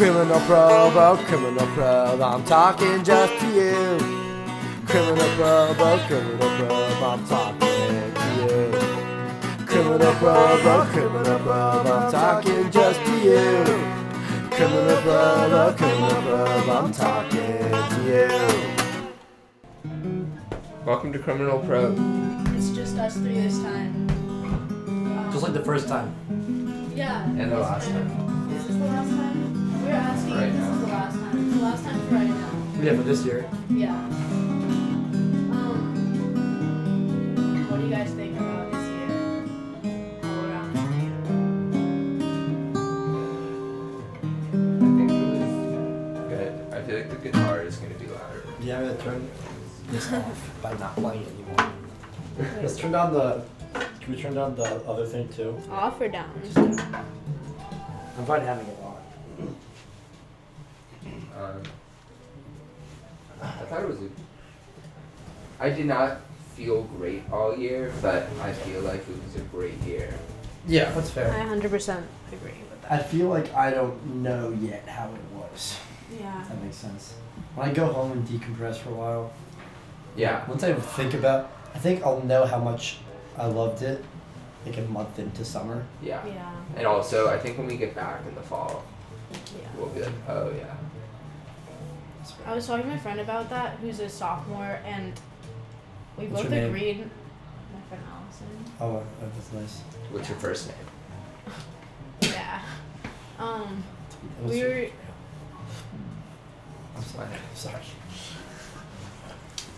Criminal probe, oh criminal probe, I'm talking just to you. Criminal probe, oh criminal probe, I'm talking to you. Criminal probe, oh criminal probe, I'm talking just to you. Criminal probe, oh criminal probe, I'm talking to you. Welcome to Criminal Probe. It's just us three this time. Um, Just like the first time. yeah. And the last time. Is this the last time? We're Right if this now. is the last time. It's the last time for right now. Yeah, for this year. Yeah. Um. What do you guys think about this year? All around the. I think it was good. I feel like the guitar is going to be louder. Yeah, I'm gonna turn this off by not playing it anymore. Let's turn down the. Can we turn down the other thing too? Off or down? I'm fine having it on. Um, I thought it was. A, I did not feel great all year, but I feel like it was a great year. Yeah, that's fair. I 100% agree with that. I feel like I don't know yet how it was. Yeah. That makes sense. When I go home and decompress for a while, Yeah. once I think about, I think I'll know how much I loved it, like a month into summer. Yeah. Yeah. And also, I think when we get back in the fall, Yeah. we'll be like, oh yeah. That's fair. I was talking to my friend about that, who's a sophomore, and we What's both your name? agreed. My friend Allison. Oh, uh, that's nice. What's your first name? Yeah. Um, That was- we were. I'm sorry. Sorry.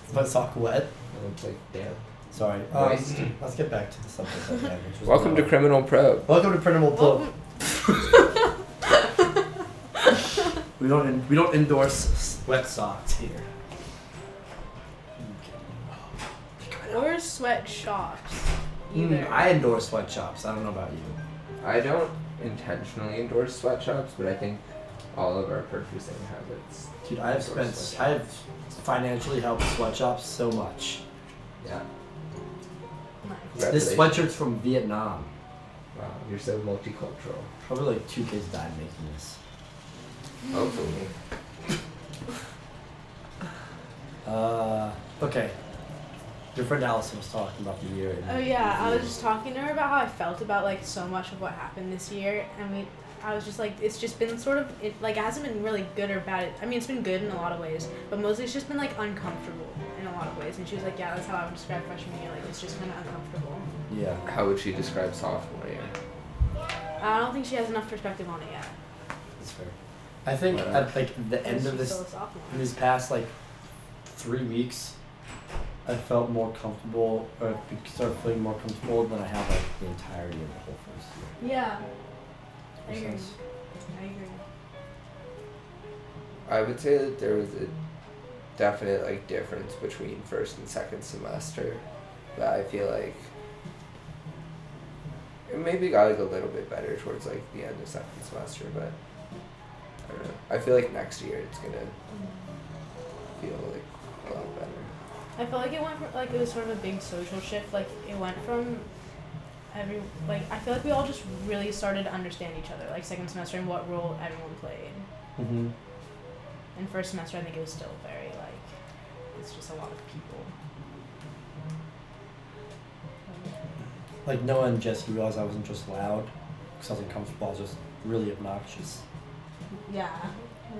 Is my sock wet? And it's like, damn. Sorry. Um, Moist. let's get back to the subject at hand, which was Welcome to Criminal Probe. Welcome to Printable Book. Welcome- We don't en- we don't endorse s- wet socks here. or sweatshops. Either. Mm, I endorse sweatshops. I don't know about you. I don't intentionally endorse sweatshops, but I think all of our purchasing habits. Dude, I have endorse spent I have financially helped sweatshops so much. Yeah. Nice. This Congratulations. sweatshirt's from Vietnam. Wow, you're so multicultural. Probably like two kids died making this. Hopefully. Uh, okay. Your friend Allison was talking about the year. and Oh yeah, I was just talking to her about how I felt about like so much of what happened this year, and we, I was just like, it's just been sort of it like it hasn't been really good or bad. I mean, it's been good in a lot of ways, but mostly it's just been like uncomfortable in a lot of ways. And she was like, yeah, that's how I would describe freshman year. Like it's just kind of uncomfortable. Yeah. How would she describe sophomore year? I don't think she has enough perspective on it yet. That's fair. I think Wow. at like the end of this still in these past like three weeks, I felt more comfortable or be- started feeling more comfortable than I have like the entirety of the whole first year. Yeah. I agree. sense. I agree. I would say that there was a definite like difference between first and second semester, but I feel like it maybe got like a little bit better towards like the end of second semester, but I. I feel like next year it's gonna feel like a lot better. I felt like it went from like it was sort of a big social shift. Like it went from every like I feel like we all just really started to understand each other. Like second semester and what role everyone played. Mm-hmm. And first semester, I think it was still very like it's just a lot of people. Like no one Jesse realized I wasn't just loud because I wasn't comfortable. I was just really obnoxious. Yeah,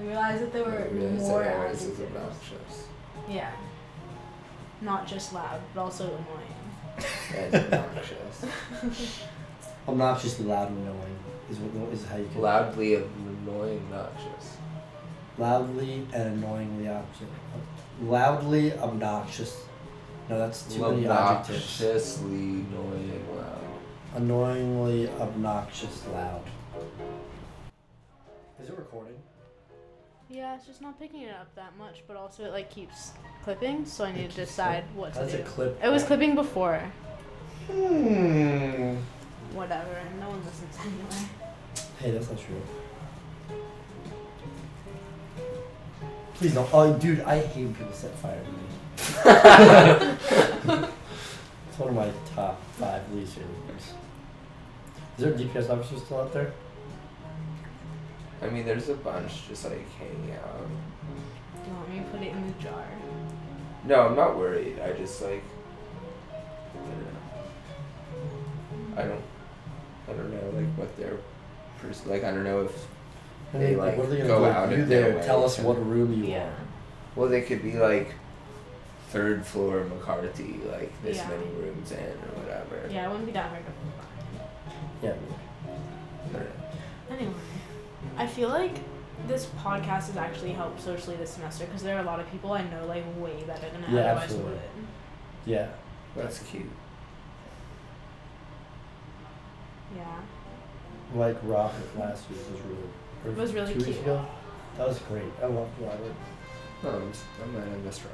we realized that there were I realized more that Aries is adjectives. obnoxious Yeah, not just loud, but also annoying. and obnoxious. Obnoxiously loud and annoying is what is how you can Loudly annoying, obnoxious. loudly and annoyingly obnoxious. Loudly obnoxious. No, that's too many adjectives. Obnoxiously annoying, loud. Annoyingly obnoxious loud. Is it recording? Yeah, it's just not picking it up that much, but also it like keeps clipping, so I need to keeps decide what to That's do. a clip. It was clipping before. Hmm. Whatever, no one listens anyway. Hey, that's not true. Please don't. Oh, dude, I hate when people set fire to me. it's one of my top five least favorite things. Is there a DPS officer still out there? I mean, there's a bunch just like hanging out. You want me to put it in the jar? No, I'm not worried. I just like. I don't know. I don't. I don't know like what their, pers- like I don't know if. I They, mean, like, what are they gonna go do? out you of their there? way Tell us what room you Yeah. are. Well, they could be like, third floor McCarthy, like this Yeah. many rooms in or whatever. Yeah, it wouldn't be that hard to find. Yeah. I feel like this podcast has actually helped socially this semester because there are a lot of people I know like way better than I Yeah, otherwise absolutely. would. Yeah. That's cute. Yeah. Like Robert last week was really. It was really two weeks cute. ago. That was great. I love Robert. No, I'm, s- I'm not in this room.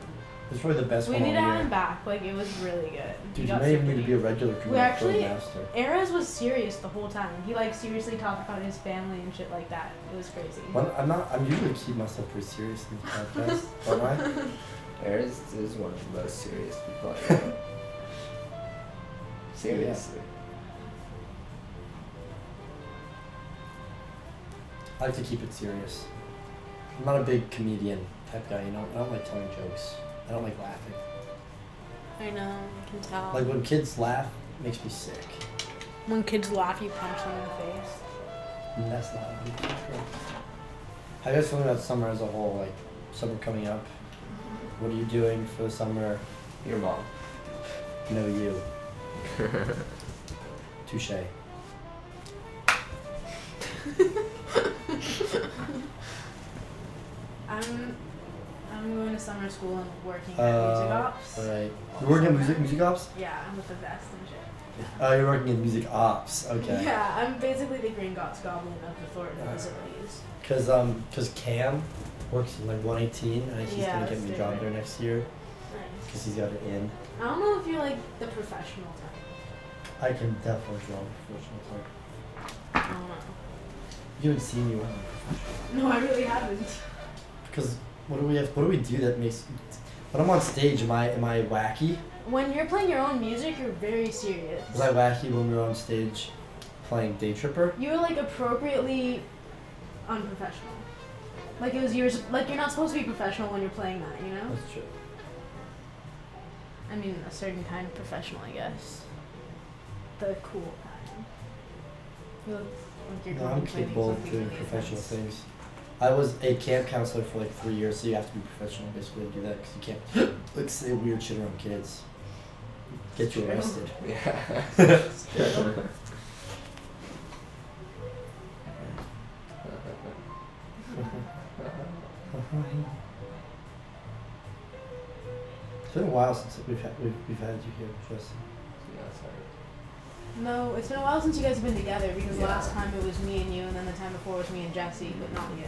It was probably the best we one need to have him back. Like it was really good. He Dude, you may even super need to be a deep. regular We community actually- master. Ares was serious the whole time. He like seriously talked about his family and shit like that. It was crazy. Well, I'm not. I'm usually keep myself pretty serious in these podcasts, don't I? Aries is one of the most serious people I know. Seriously. I like to keep it serious. I'm not a big comedian type guy. You know, I don't like telling jokes. I don't like laughing. I know. I can tell. Like when kids laugh, it makes me sick. when kids laugh, you punch them in the face. And that's not a good control. How you guys feeling about summer as a whole? Like summer coming up. Mm-hmm. What are you doing for the summer? Your mom. No, you. Touche. I'm um, I'm going to summer school and working at music Uh, ops. alright. You're working at music, music ops? Yeah, I'm with the vest and shit. Oh, you're working in music ops. Okay. Yeah, I'm basically the Green Gots goblin of the Thornton Alright. facilities. Cause um, cause Cam works in like 118, and he's Yeah, gonna get that's me a job different. there next year. Nice. Cause he's got it in. I don't know if you're like the professional type. I can definitely draw a professional type. I don't know. You haven't seen me when I'm professional. No, I really haven't. Because what do we have? What do we do that makes? When I'm on stage, am I am I wacky? When you're playing your own music, you're very serious. Was I wacky when we were on stage playing Day Tripper? You were like appropriately unprofessional. Like it was yours. Like you're not supposed to be professional when you're playing that. You know. That's true. I mean, a certain kind of professional, I guess. The cool kind. You look like you're No, I'm capable of doing professional things. I was a camp counselor for like three years, so you have to be professional basically to do that because you can't like say weird shit around kids. Get you arrested. Yeah. It's been a while since we've had we've, we've had you here, Justin. Yeah, sorry. No, it's been a while since you guys have been together because Yeah. last time it was me and you, and then the time before was me and Jesse, but not you.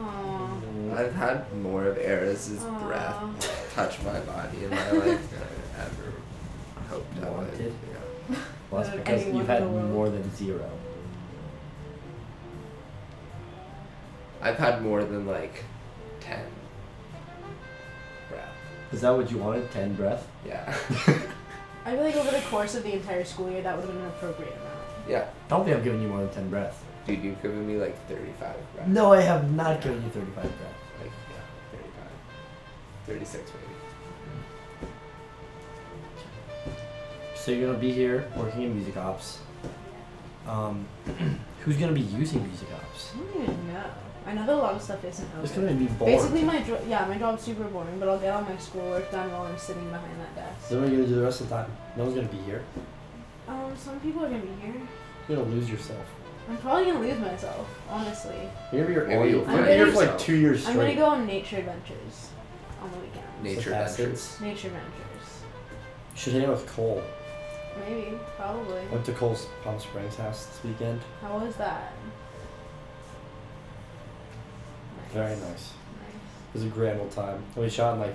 Aww. I've had more of Eris's Aw. breath touch my body in my life than I ever hoped I would. Yeah. Well, that's because you've had more than zero. I've had more than like ten breath. Is that what you wanted? Ten breath? Yeah. I feel like over the course of the entire school year, that would have been an appropriate amount. yeah. I Don't think I've given you more than ten breaths. Dude, you've given me like thirty-five breath. No, I have not given you thirty-five breaths. Like yeah, thirty-five. Thirty-six maybe. So you're gonna be here working in music ops. Um, who's gonna be using music ops? I don't even know. I know that a lot of stuff isn't It's open. gonna be boring. Basically, my jo- yeah, my job's super boring, but I'll get all my schoolwork done while I'm sitting behind that desk. Then what are you gonna do the rest of the time? No one's gonna be here. Um, some people are gonna be here. You're gonna lose yourself. I'm probably gonna lose myself, honestly. You're gonna be here Maybe all you'll you're gonna be here for like yourself. two years I'm gonna go on nature adventures on the weekends. Nature With adventures. Nature adventures. You should hang out with Cole. Maybe, probably. Went to Cole's Palm Springs house this weekend. How was that? Very nice. Nice. It was a grand old time. And we shot in like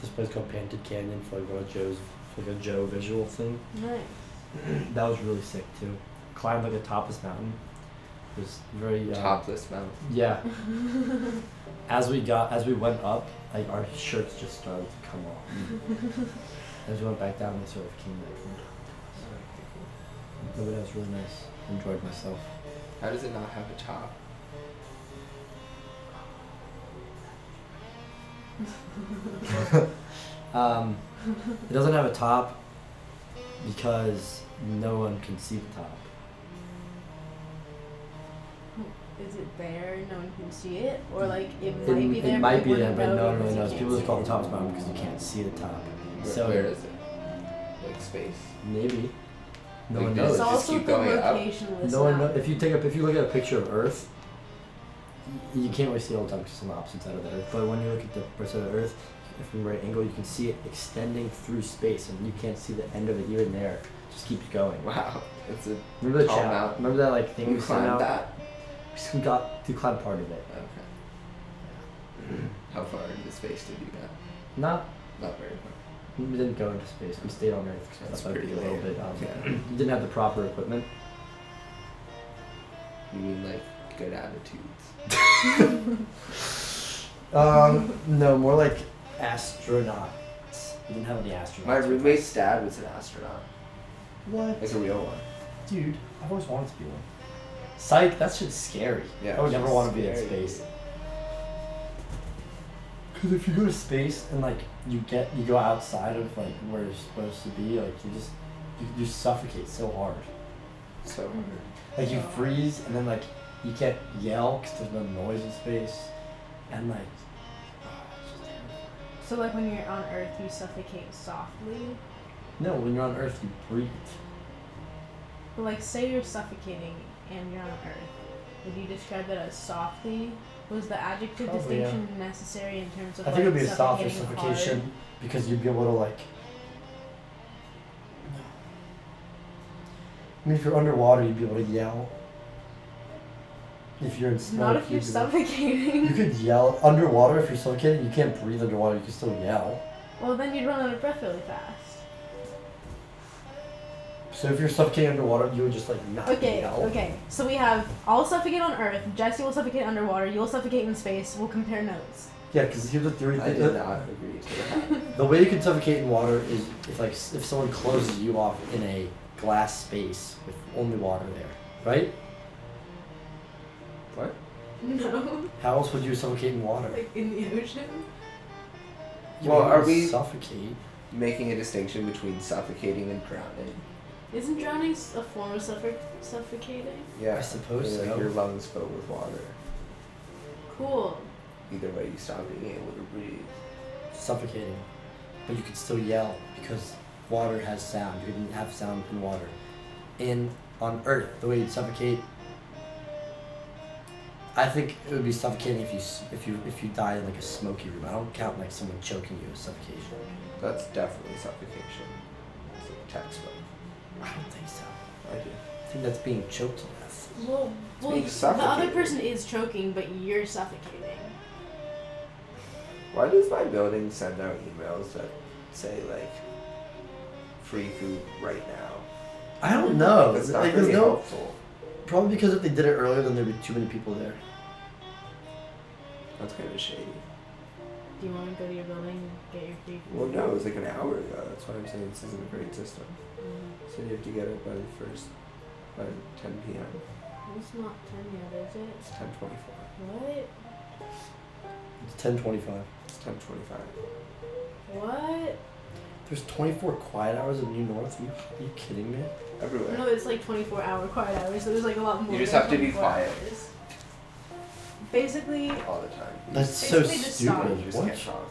this place called Painted Canyon for like one of Joe's for like a Joe visual thing. Nice. that was really sick too. Climbed like a topless mountain. It was very uh, Topless mountain. Yeah. as we got as we went up, like our shirts just started to come off. as we went back down, they sort of came back. No, but that was really nice. Enjoyed myself. How does it not have a top? um, it doesn't have a top because no one can see the top. Is it there? No one can see it, or like it It, might be there. it might but be there, but no one really knows. People just call it. the top mountain because you can't see the top. Where, So- where is it? Like space. Maybe. No Like one knows. It's Just also keep the going up. location. No one now. know, if you take up if you look at a picture of Earth, y- you can't really see all the time because it's on the opposite side of the Earth. But when you look at the first side of the Earth, from right angle, you can see it extending through space, and you can't see the end of it even there. It just keeps going. Wow, it's a Remember the Tall chat? mountain. Remember that like thing you we climbed that. We got to climb part of it. Okay. How far into space did you go? Not Not very far. we didn't go into space. We stayed on Earth because That's that might be a little bit. Um, Yeah. you didn't have the proper equipment. You mean like good attitudes? Um, no, more like astronauts. You didn't have any astronauts. My roommate's dad was an astronaut. What? Like a real one. Dude, I've always wanted to be one. Psych, that shit's scary. Yeah, I would never want to be in space. Because if you go to space and like you get you go outside of like where you're supposed to be, like you just you, you suffocate so hard. So hard. Like you freeze and then like you can't yell because there's no noise in space, and like. it's just. So like when you're on Earth, you suffocate softly. No, when you're on Earth, you breathe. But like, say you're suffocating and you're on Earth, would you describe that as softly? Was the adjective Probably, yeah. distinction necessary in terms of I like think it would be a softer suffocation hard? because you'd be able to like. I mean, if you're underwater, you'd be able to yell. If you're in smoke, Not if you're you'd be able- suffocating. You could yell underwater if you're suffocating. You can't breathe underwater. You can still yell. well, then you'd run out of breath really fast. So if you're suffocating underwater, you would just like not Okay, yell. okay. So we have I'll suffocate on Earth. Jesse will suffocate underwater. You'll suffocate in space. We'll compare notes. Yeah, because here's the theory. I the- did the- not agree to that. The way you can suffocate in water is if like s- if someone closes you off in a glass space with only water there, right? What? No, How else would you suffocate in water? like in the ocean. You Well, are we- suffocate? Making a distinction between suffocating and drowning. Isn't drowning s- a form of suffo- suffocating? Yeah. I suppose Like so. your lungs fill with water. Cool. Either way, you stop being able to breathe. Suffocating, but you could still yell because water has sound. You didn't have sound in water. In on Earth, the way you'd suffocate. I think it would be suffocating if you if you if you die in like a smoky room. I don't count like someone choking you as suffocation. That's definitely suffocation. It's like textbook. I don't think so. I do. I think that's being choked to death. Well, well, being the other suffocated. person is choking, but you're suffocating. Why does my building send out emails that say like free food right now? I don't know. That's not Like, there's very no helpful. probably because if they did it earlier, then there'd be too many people there. That's kind of shady. Do you want to go to your building and get your free food? Well, no, it was like an hour ago. That's why I'm saying this isn't a great system. Mm, So you have to get it by the first, by 10 p.m. It's not 10 yet, is it? It's 10:24. What? It's ten twenty-five. It's 10:25. What? There's twenty-four quiet hours in New North. Are you, are you kidding me? Everywhere. No, it's like 24 hour quiet hours, so there's like a lot more. You just have to be quiet. hours. Basically, all the time. That's so Basically just stop. stupid. You just What? can't talk.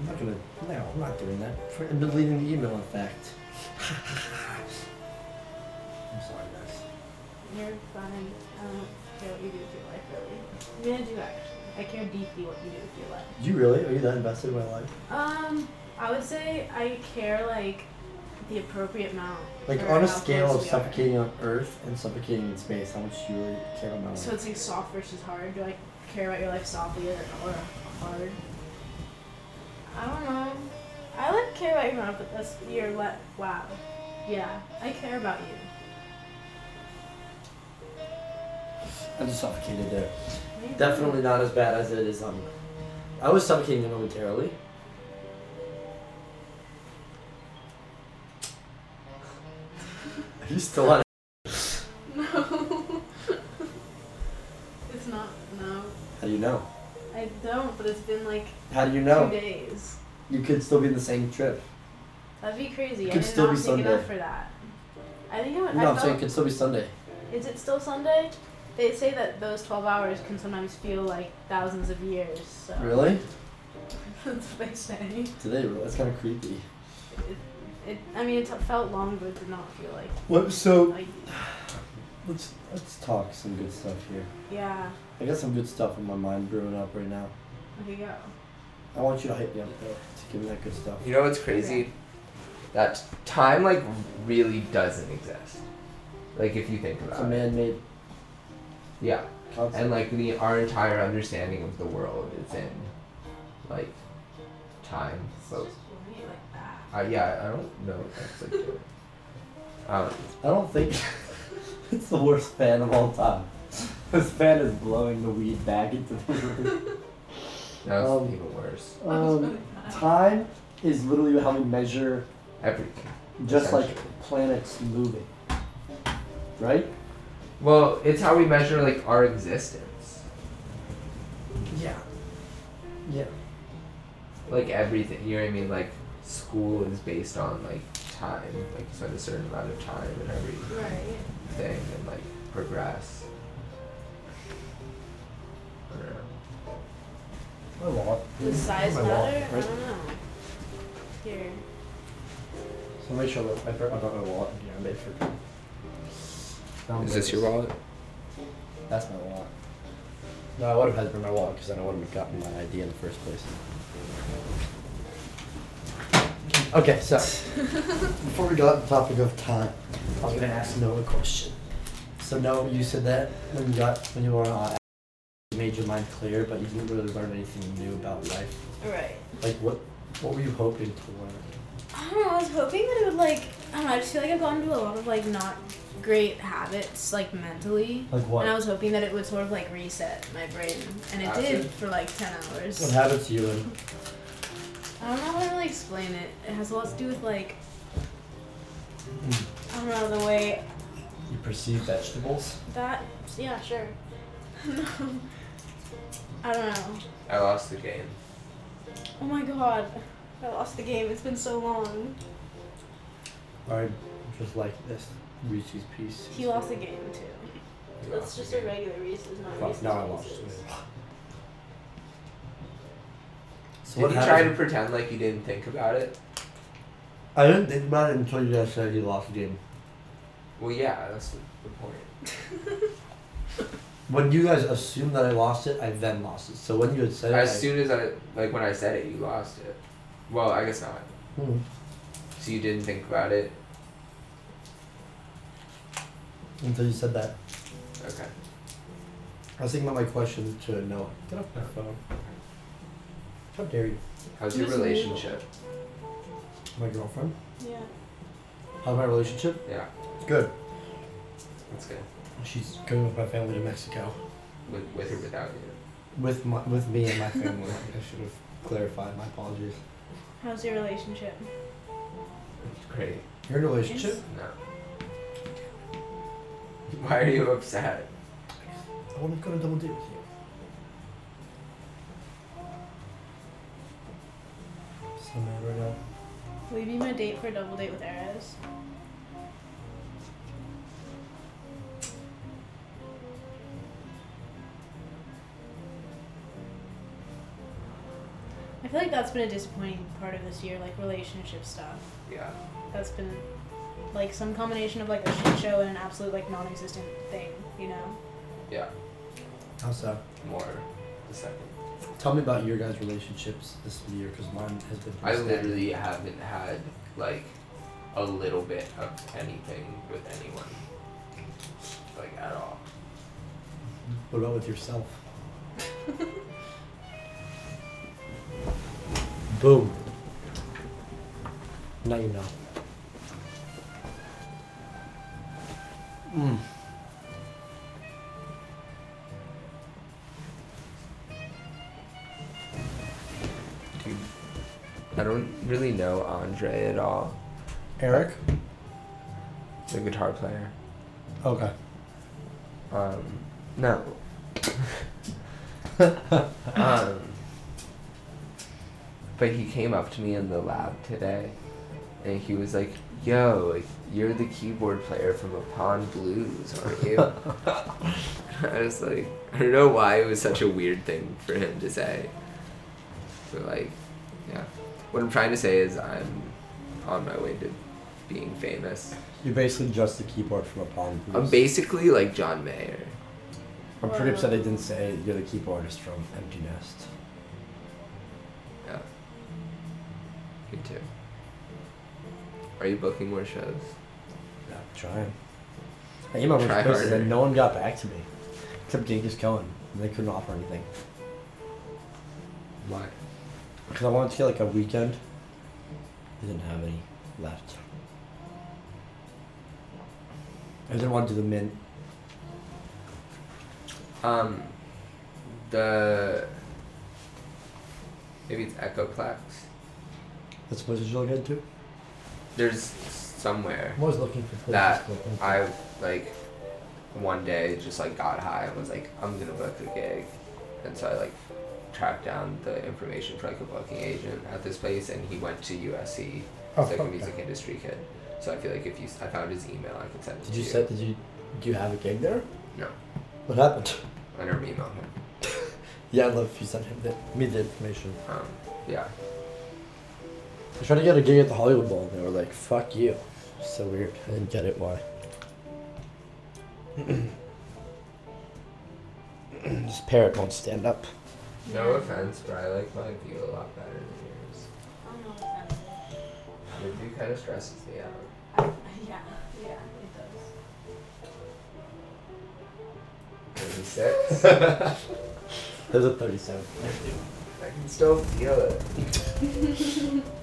I'm not gonna. No, I'm not doing that. For- I'm deleting the email. In fact. I'm sorry, guys. you're fine. I don't care what you do with your life, really. I mean, I do actually. I care deeply what you do with your life. Do you really? Are you that invested in my life? Um, I would say I care like the appropriate amount. Like for on a scale close of we are. suffocating on Earth and suffocating in space, how much do you really care about my life? So it's like soft versus hard. Do I care about your life softly or, or hard? I don't know. I like care about your life, but that's your le- wow. Yeah, I care about you. I just suffocated there. Maybe. Definitely not as bad as it is on. I was suffocating momentarily. Are you still on? No. it's not. No. How do you know? I don't, but it's been like How do you know? two days. You could still be in the same trip. That'd be crazy. I Could did still not be think Sunday. enough for that. I think I would. No, I I'm saying it could still be Sunday. Is it still Sunday? They say that those 12 hours can sometimes feel like thousands of years. So. Really? That's what they say. They? really? That's kind of creepy. It, it, I mean, it t- felt long, but it did not feel like. What? So like let's let's talk some good stuff here. yeah. I got some good stuff in my mind brewing up right now. Okay, go. I want you to hype me up though to give me that good stuff. You know what's crazy? That time like really doesn't exist. Like if you think It's about a it. man-made Yeah. concept. And like the our entire understanding of the world is in like time. So Explain it like that. uh, yeah, I don't know what that's like. Um, I don't think it's the worst fan of all time. This fan is blowing the weed back into the room. that was Um, even worse. Um, time is literally how we measure Everything. just like Essentially. planets moving. Right? Well, it's how we measure like our existence. Yeah. Yeah. Like everything. You know what I mean? Like school is based on like time. Like you spend a certain amount of time in every Right. thing and like progress. My wallet. Does size My matter? wallet, I right? don't know. Here. So make sure that I brought I brought my wallet. Yeah, I made for. Now I'm Is this your wallet? That's my wallet. No, I would have had to bring my wallet because then I wouldn't have gotten my ID in the first place. Okay, so before we got the topic of time, I was gonna ask Noah a question. So Noah, you said that when you got when you were on, you made your mind clear, but you didn't really learn anything new about life. Right. Like what? What were you hoping to learn? I don't know. I was hoping that it would like. I don't know. I just feel like I've gotten into a lot of like not great habits like mentally. Like what? And I was hoping that it would sort of like reset my brain, and it Acid? did for like ten hours. What to you? And I don't know how to really explain it. It has a lot to do with like hmm. I don't know the way you perceive vegetables? that. Yeah, sure. I don't know. I lost the game. Oh my god, I lost the game. It's been so long. I just like this Reese's piece. He lost the game too. You That's just a game. regular Reese's, not Well, Reese's now I lost. Pieces. So Did what you try to pretend like you didn't think about it? I didn't think about it until you guys said you lost the game. Well, yeah, that's the, the point. When you guys assumed that I lost it, I then lost it. So when you had said it, As I- soon as I like when I said it, you lost it. Well, I guess not. Hmm. So you didn't think about it. until you said that. Okay. I was thinking about my question to Noah. Get off my phone. How dare you? How's your Who's new? relationship? My girlfriend. Yeah. How's my relationship? Yeah, It's good. that's good. She's going with my family to Mexico. With with or without you. With my with me and my family. I should have clarified. My apologies. How's your relationship? It's great. You're in relationship? No. Why are you upset? I want to go to double date with you. So mad right now. Will you be my date for a double date with Erez? Feel like that's been a disappointing part of this year, like relationship stuff. Yeah. That's been like some combination of like a shit show and an absolute like non-existent thing, you know? Yeah. How's that? More. The second. Tell me about your guys' relationships this year, because mine has been. I pretty stagnant. literally haven't had like a little bit of anything with anyone. Like at all. What about with yourself? Boom. Now you know. Mm. Dude. I don't really know Andre at all. Eric? The guitar player. Okay. Um no. um, but he came up to me in the lab today, and he was like, "Yo, like, you're the keyboard player from Upon Blues, aren't you?" I was like, I don't know why it was such a weird thing for him to say. But like, yeah. What I'm trying to say is I'm on my way to being famous. You're basically just the keyboard from a pond. I'm basically like John Mayer. I'm pretty upset they didn't say you're the keyboardist from Empty Nest. Me too. Are you booking more shows? Yeah, trying. I emailed Try my places harder. and no one got back to me. Except Genghis Cohen. And they couldn't offer anything. Why? Because I wanted to get like a weekend. They didn't have any left. I didn't want to do the mint. Um, the maybe it's Echo Echoplex. That's what you're looking into? There's somewhere I was looking for places that to look into. I like one day just like got high and was like I'm gonna book a gig, and so I like tracked down the information for like a booking agent at this place, and he went to USC. Oh, He's like a music industry kid. So I feel like if you, I found his email, I could send it Did to you you. set? Did you? Do you have a gig there? No, What happened? I never emailed him. Yeah, I'd love if you sent him the, me the information. Um, yeah. I tried to get a gig at the Hollywood Bowl, and they were like, "Fuck you." So weird. I didn't get it. Why? this parrot won't stand up. No offense, but I like my view a lot better than yours. I'm not offended. Your view kind of stresses me out. I, yeah, yeah, it does. 36. There's a 37. I can still feel it.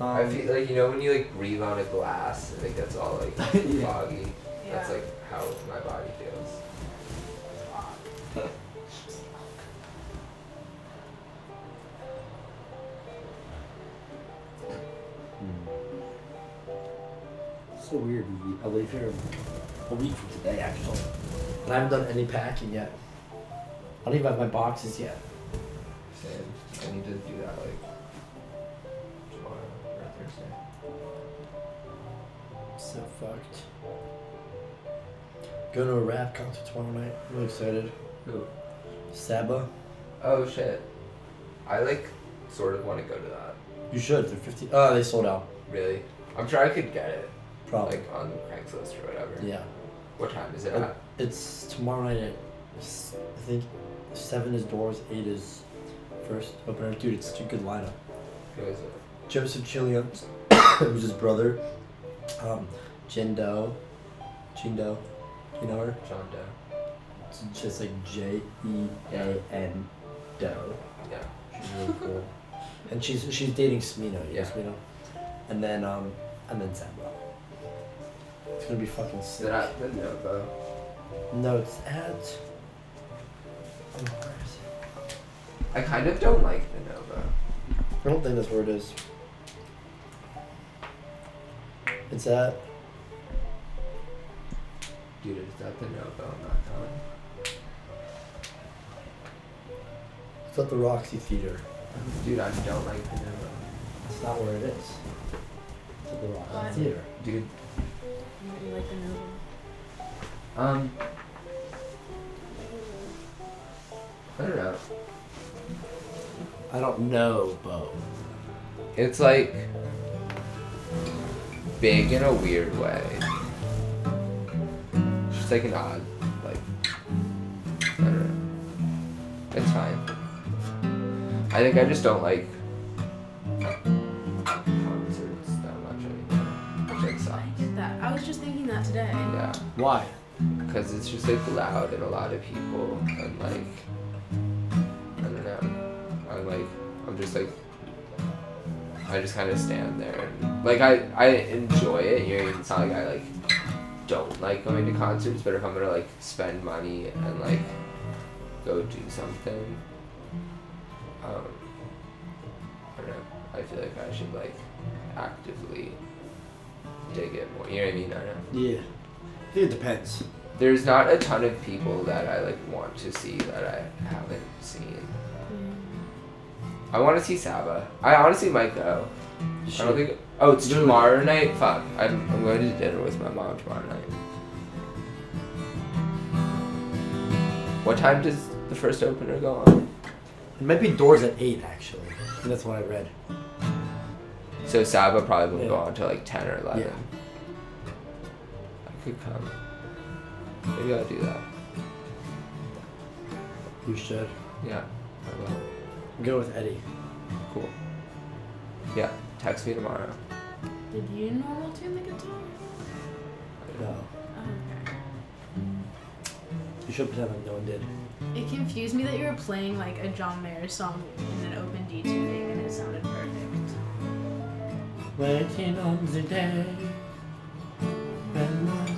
I Um, feel like you know when you like breathe on a glass and it gets all like Yeah. foggy. That's like how my body feels. So weird. I leave here a week from today, actually. And I haven't done any packing yet. I don't even have my boxes yet. Same. I need to do that like fucked. Going to a rap concert tomorrow night. Really excited. Who? Saba. Oh shit. I like sort of want to go to that. You should. They're 50. Oh, they sold out. Really? I'm sure I could get it. Probably. Like on Craigslist or whatever. yeah. What time is it Uh, at? It's tomorrow night at, I think, 7 is doors, 8 is first opener. Dude, it's such a good lineup. Who is it? Joseph Chilliams, who's his brother. Um, Jean Deaux. Jindo. You know her? John Doe. It's just like J E A N Doe. Yeah. She's really cool. And she's she's dating Smino, you Yeah. know Smino? And then um and then Saba. It's gonna be fucking sick. it at the Novo? No, it's at oh, where is it? I kind of don't like the Novo. I don't think that's where it is. It's at Dude, is that the Novo? I'm not telling. it's at the Roxy Theater. Dude, I don't like the Novo. It's not where it is. It's at the Roxy Why? Theater. Dude, You like the Novo? um. I don't know. I don't know, Bo. It's like big in a weird way. It's just like an odd, like I don't know. It's fine. I think I just don't like concerts that much anymore, which like I sucks. get that. I was just thinking that today. Yeah, Why? because it's just like loud and a lot of people and like I don't know. I'm like I'm just like I just kind of stand there and like I I enjoy it. You know, it's not like I like don't like going to concerts, but if I'm gonna like spend money and like go do something, um, I don't know. I feel like I should like actively dig it more. You know what I mean? I don't know. Yeah. I think it depends. there's not a ton of people that I like want to see that I haven't seen. I want to see Saba. I honestly might go. I don't think. Oh, it's tomorrow night. Fuck. I'm, I'm going to dinner with my mom tomorrow night. What time does the first opener go on? It might be doors at eight actually. And that's what I read. So Saba probably will go Yeah. on to like ten or eleven. Yeah. I could come. Maybe I'll do that. You should Yeah, I will. go with Eddie. Cool. Yeah, text me tomorrow. Did you normal tune the guitar? No, Oh, okay. you should pretend like no one did. It confused me that you were playing like a John Mayer song in an open D tuning and it sounded perfect. Waiting on the day. when my-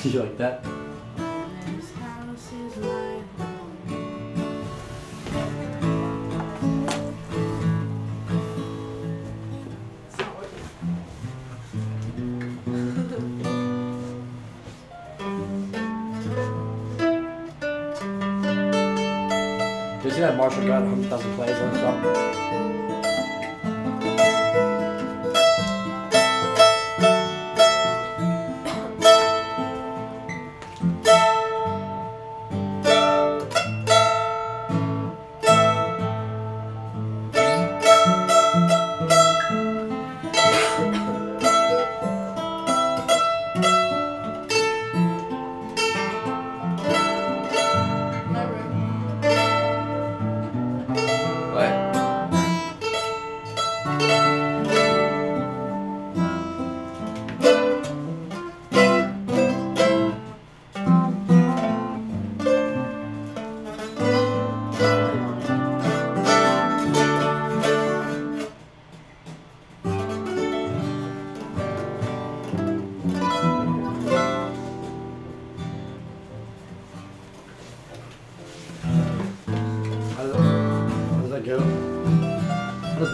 you like that? You that Marshall got 100,000 plays on his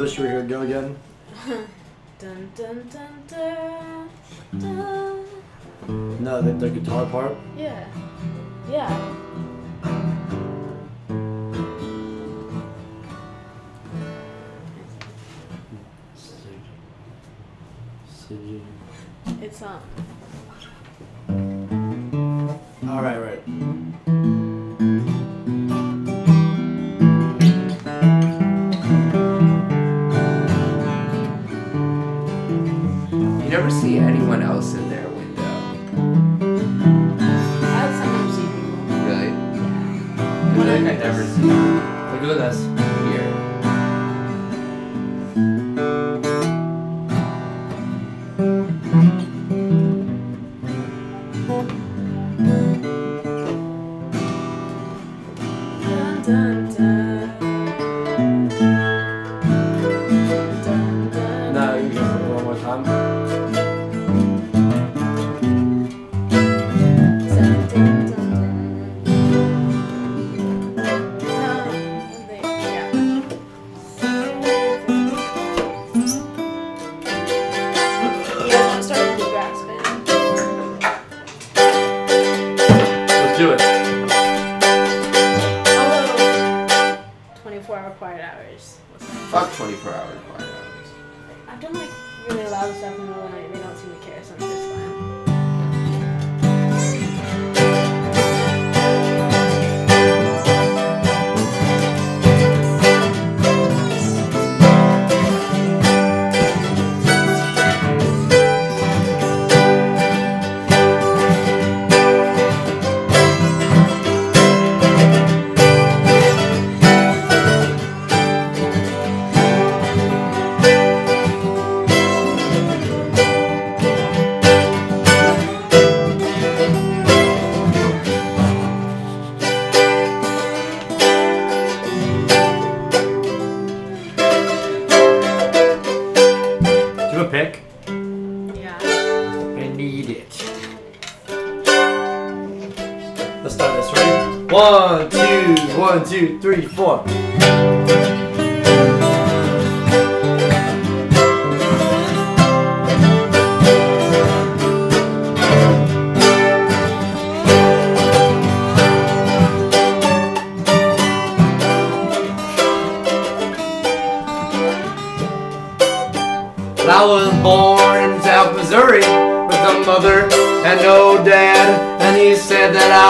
Wish You Were Here go again? Dun dun dun dun dun. No, the, the guitar part. Yeah. Yeah.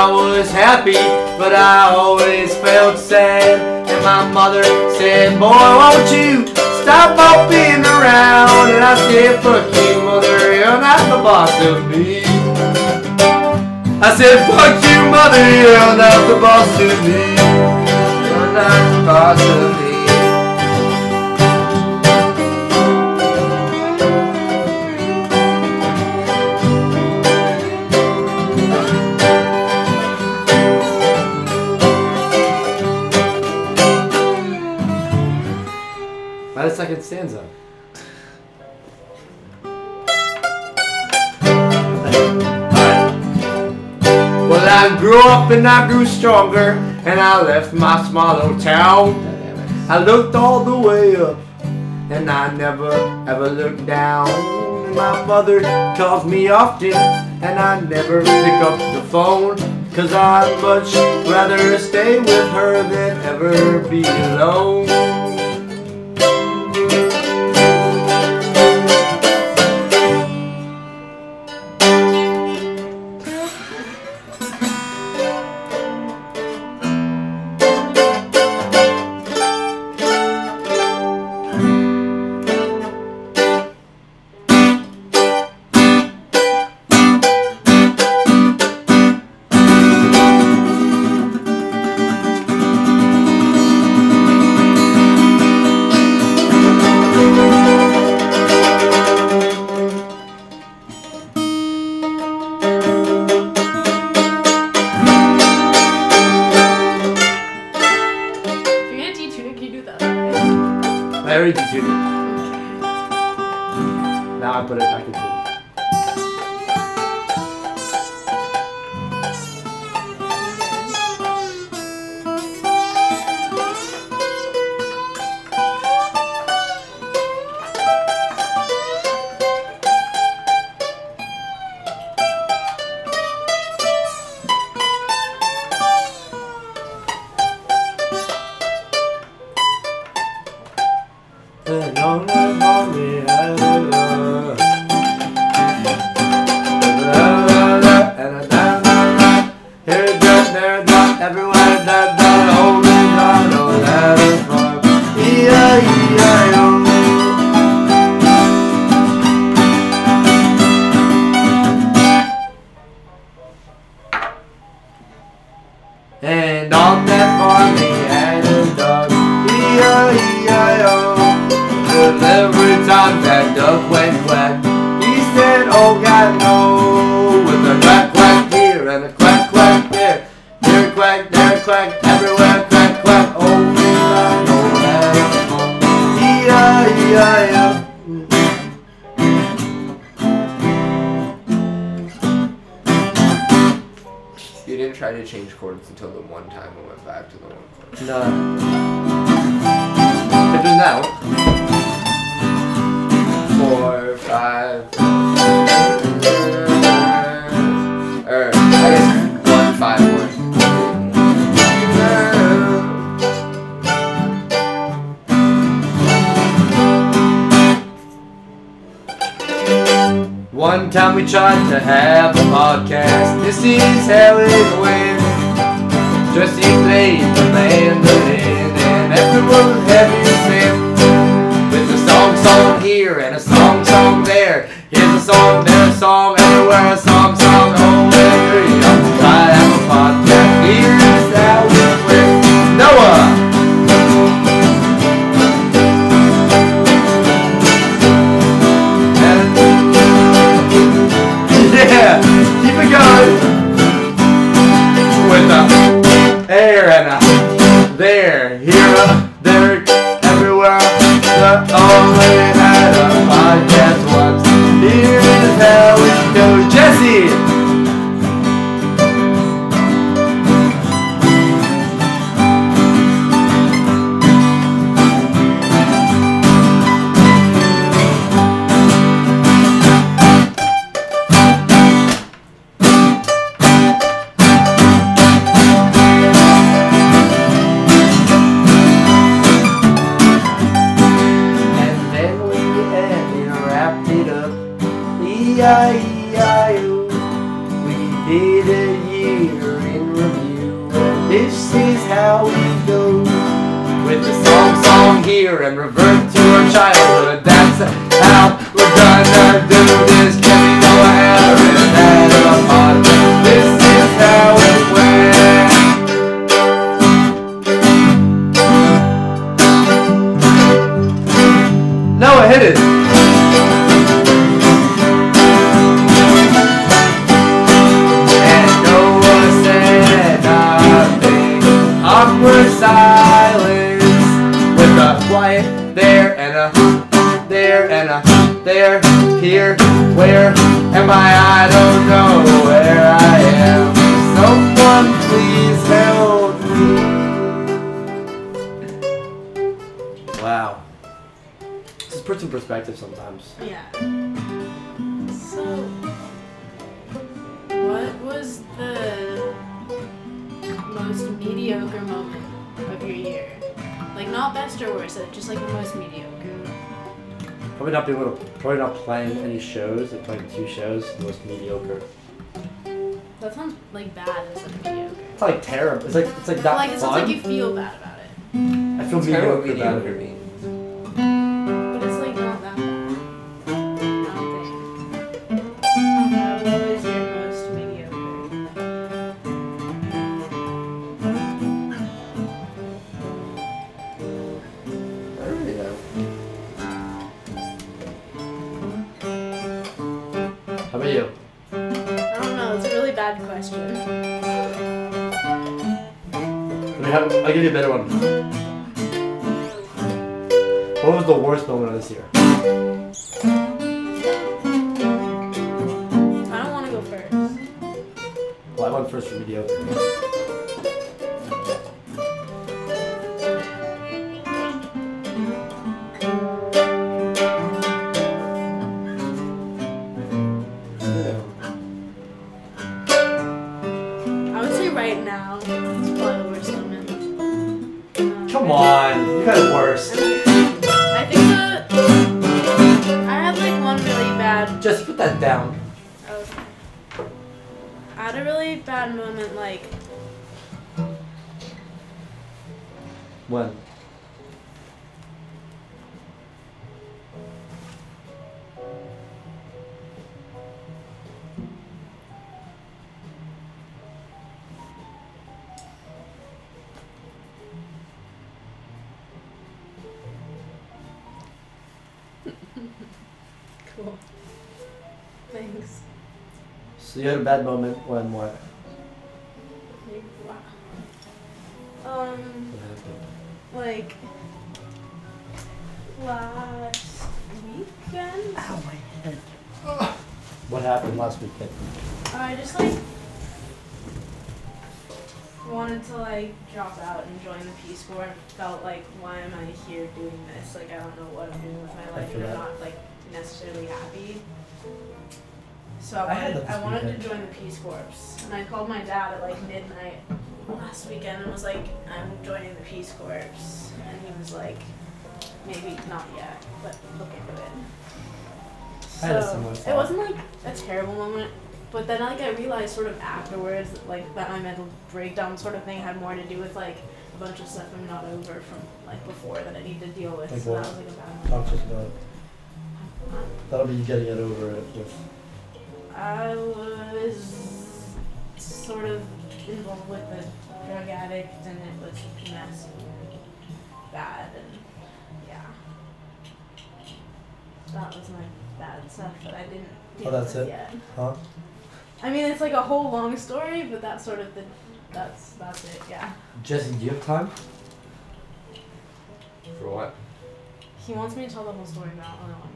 I was happy, but I always felt sad. And my mother said, Boy, won't you stop bumping around? And I said, Fuck you, mother, you're not the boss of me. I said, Fuck you, mother, you're not the boss of me. You're not the boss of me. stanza. Well, I grew up and I grew stronger, and I left my small little town. I looked all the way up, and I never ever looked down. My mother calls me often, and I never pick up the phone. Cause I'd much rather stay with her than ever be alone. and on and on how we go. With the song song here and revert to our childhood. That's how we're gonna do this. Can probably not playing any shows, like playing two shows, the most mediocre. That sounds like bad instead of mediocre. It's like terrible. It's like it's like that like it sounds fun. like you feel bad about it, I feel That's kind of mediocre what about mediocre it. means. Have, I'll give you a better one. What was the worst moment of this year? I don't want to go first. Well, I went first for mediocre. cool. Thanks. So you had a bad moment when what? Like, wow. Um, What happened? like last weekend. Ow, my head. What happened last weekend? I just like wanted to like drop out and join the Peace Corps and felt like why am I here doing this? Like I don't know what I'm doing with my life and I'm not like necessarily happy. So I I wanted, I this wanted to join the Peace Corps and I called my dad at like midnight last weekend and was like, I'm joining the Peace Corps and he was like, maybe not yet, but look into it. I So, It wasn't like a terrible moment, but then like I realized sort of afterwards, like that my mental breakdown sort of thing had more to do with like a bunch of stuff I'm not over from like before that I need to deal with. Like so what? that was like a bad Talk moment. to us about it. That'll be you getting it over it with. I was sort of involved with a drug addict, and it was messy, bad, and yeah. That was my bad stuff that I didn't deal Oh, that's with it? yet. Huh? I mean, it's like a whole long story, but that's sort of the that's that's it. Yeah. Jesse, do you have time? For what? He wants me to tell the whole story, but I don't know.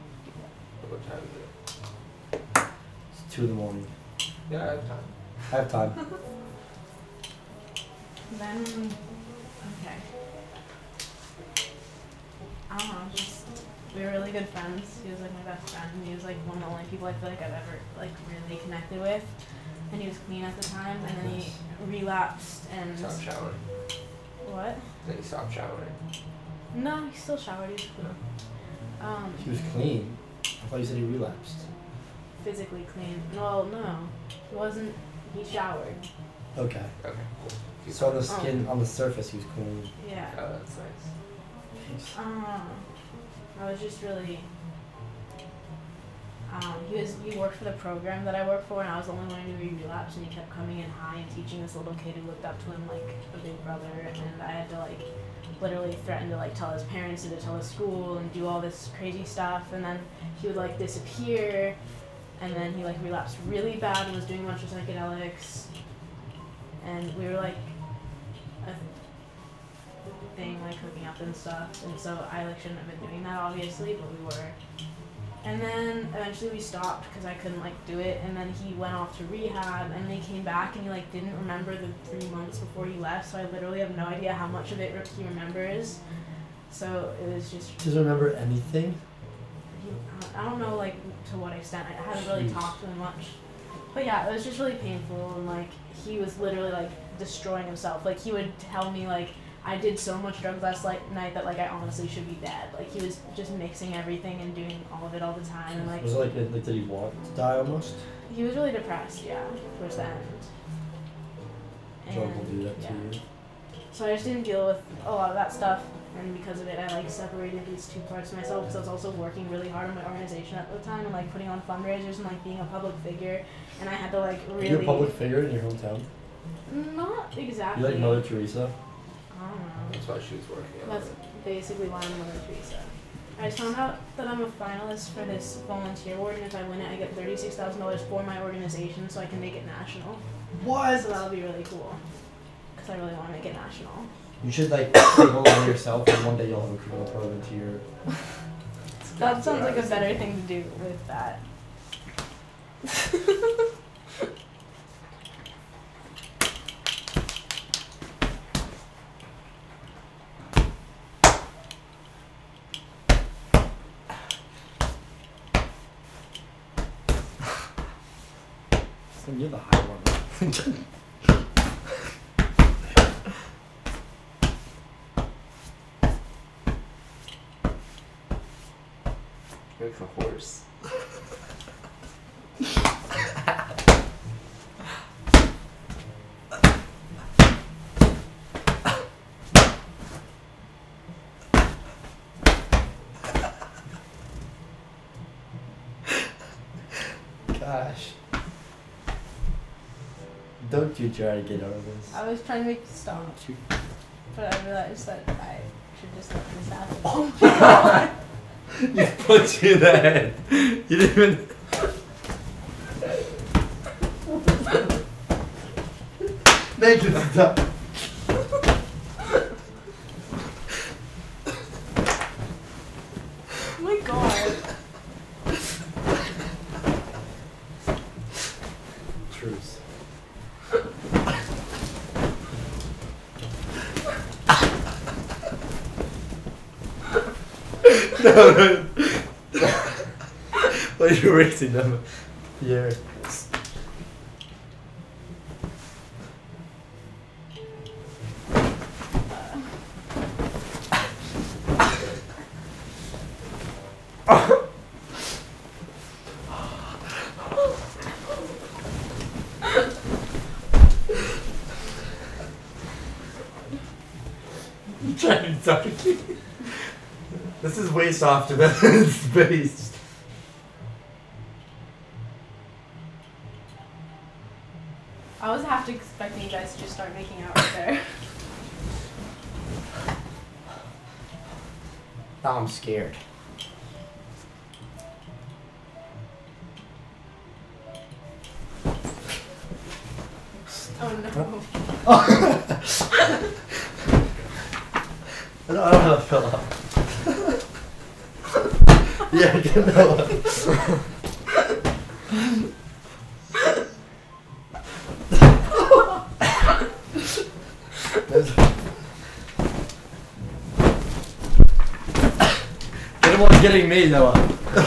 What time is it? It's two in the morning. Yeah, I have time. I have time. Then okay. I don't know. Just we were really good friends. He was like my best friend. He was like one of the only people I feel like I've ever like really connected with. And he was clean at the time, and then he relapsed and Stop showering. what? Then he stopped showering. No, he still showered. He was clean. Um, He was clean. I thought you said he relapsed. physically clean. Well, no, he wasn't. He showered. Okay. Okay, cool. Keep So on the going. skin, on the surface, he was clean. Yeah. Oh, that's nice. Um, I was just really. Um, he was he worked for the program that I work for, and I was the only one who knew relapse, and he kept coming in high and teaching this little kid who looked up to him like a big brother, and I had to like literally threaten to like tell his parents and to tell his school and do all this crazy stuff, and then he would like disappear, and then he like relapsed really bad and was doing a bunch of psychedelics, and we were like thing like hooking up and stuff and so I like shouldn't have been doing that obviously but we were and then eventually we stopped because I couldn't like do it and then he went off to rehab and they came back and he like didn't remember the three months before he left so I literally have no idea how much of it re- he remembers so it was just Doesn't remember anything. he, I don't know like to what extent I haven't really Jeez. talked to him much but yeah it was just really painful and like he was literally like destroying himself like he would tell me like I did so much drugs last like, night that like I honestly should be dead like he was just mixing everything and doing all of it all the time and like was it like, like did he want to die almost? he was really depressed yeah towards the end Drug will do that yeah. to you. So I just didn't deal with a lot of that stuff, and because of it, I like separated these two parts of myself. Because I was also working really hard on my organization at the time, and like putting on fundraisers and like being a public figure, and I had to like really. You're a public figure in your hometown. Not exactly. You like Mother Teresa. I don't know. That's why she was working on That's it. basically why I'm Mother Teresa. I just found out that I'm a finalist for this volunteer award, and if I win it, I get thirty-six thousand dollars for my organization, so I can make it national. So that'll be really cool. Because I really want to make it national. You should like take over on yourself, and one day you'll have a criminal program to your. That sounds like a better thing to do with that. So you're the high one. Like a horse. Don't try to get out of this. I was trying to make you stop, but I realized that I should just let this happen. You put you in the head. You didn't even. Make it stop. oh my god. Truce. no, are you racing them? Yeah trying to talk to you. This is way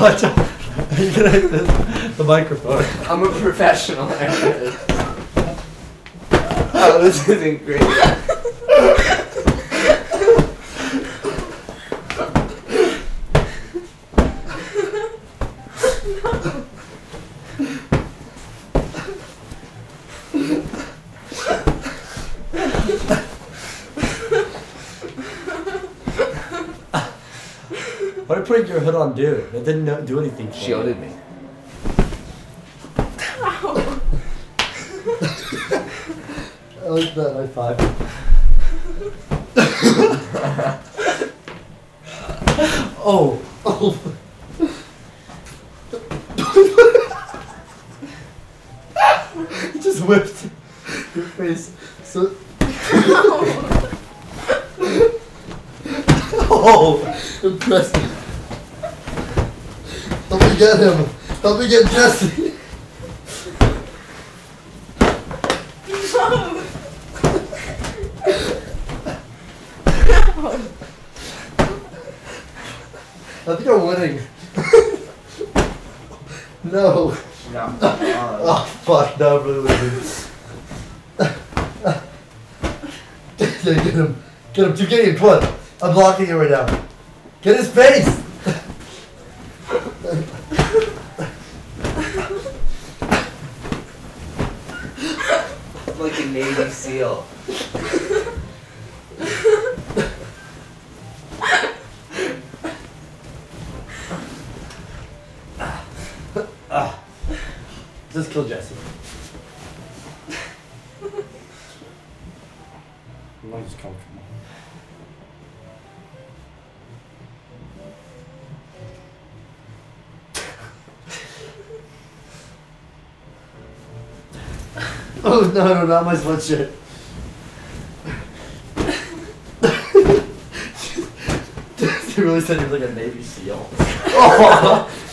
Watch out. You can hit the, the microphone. I'm a professional. Oh, this isn't great. did putting your hood on do? That didn't no- do anything for you. Shielded me. I like that high five. oh. Oh. you just whipped your face. So. oh, impressive. Help me get him. Get Jesse. I think I'm winning. no. No. Oh fuck, no, I'm really losing. get him. Get him. Get him. Come on. I'm blocking it right now. Get his face! like a Navy SEAL. No, no, not my sweatshirt. he really said he was like a Navy SEAL.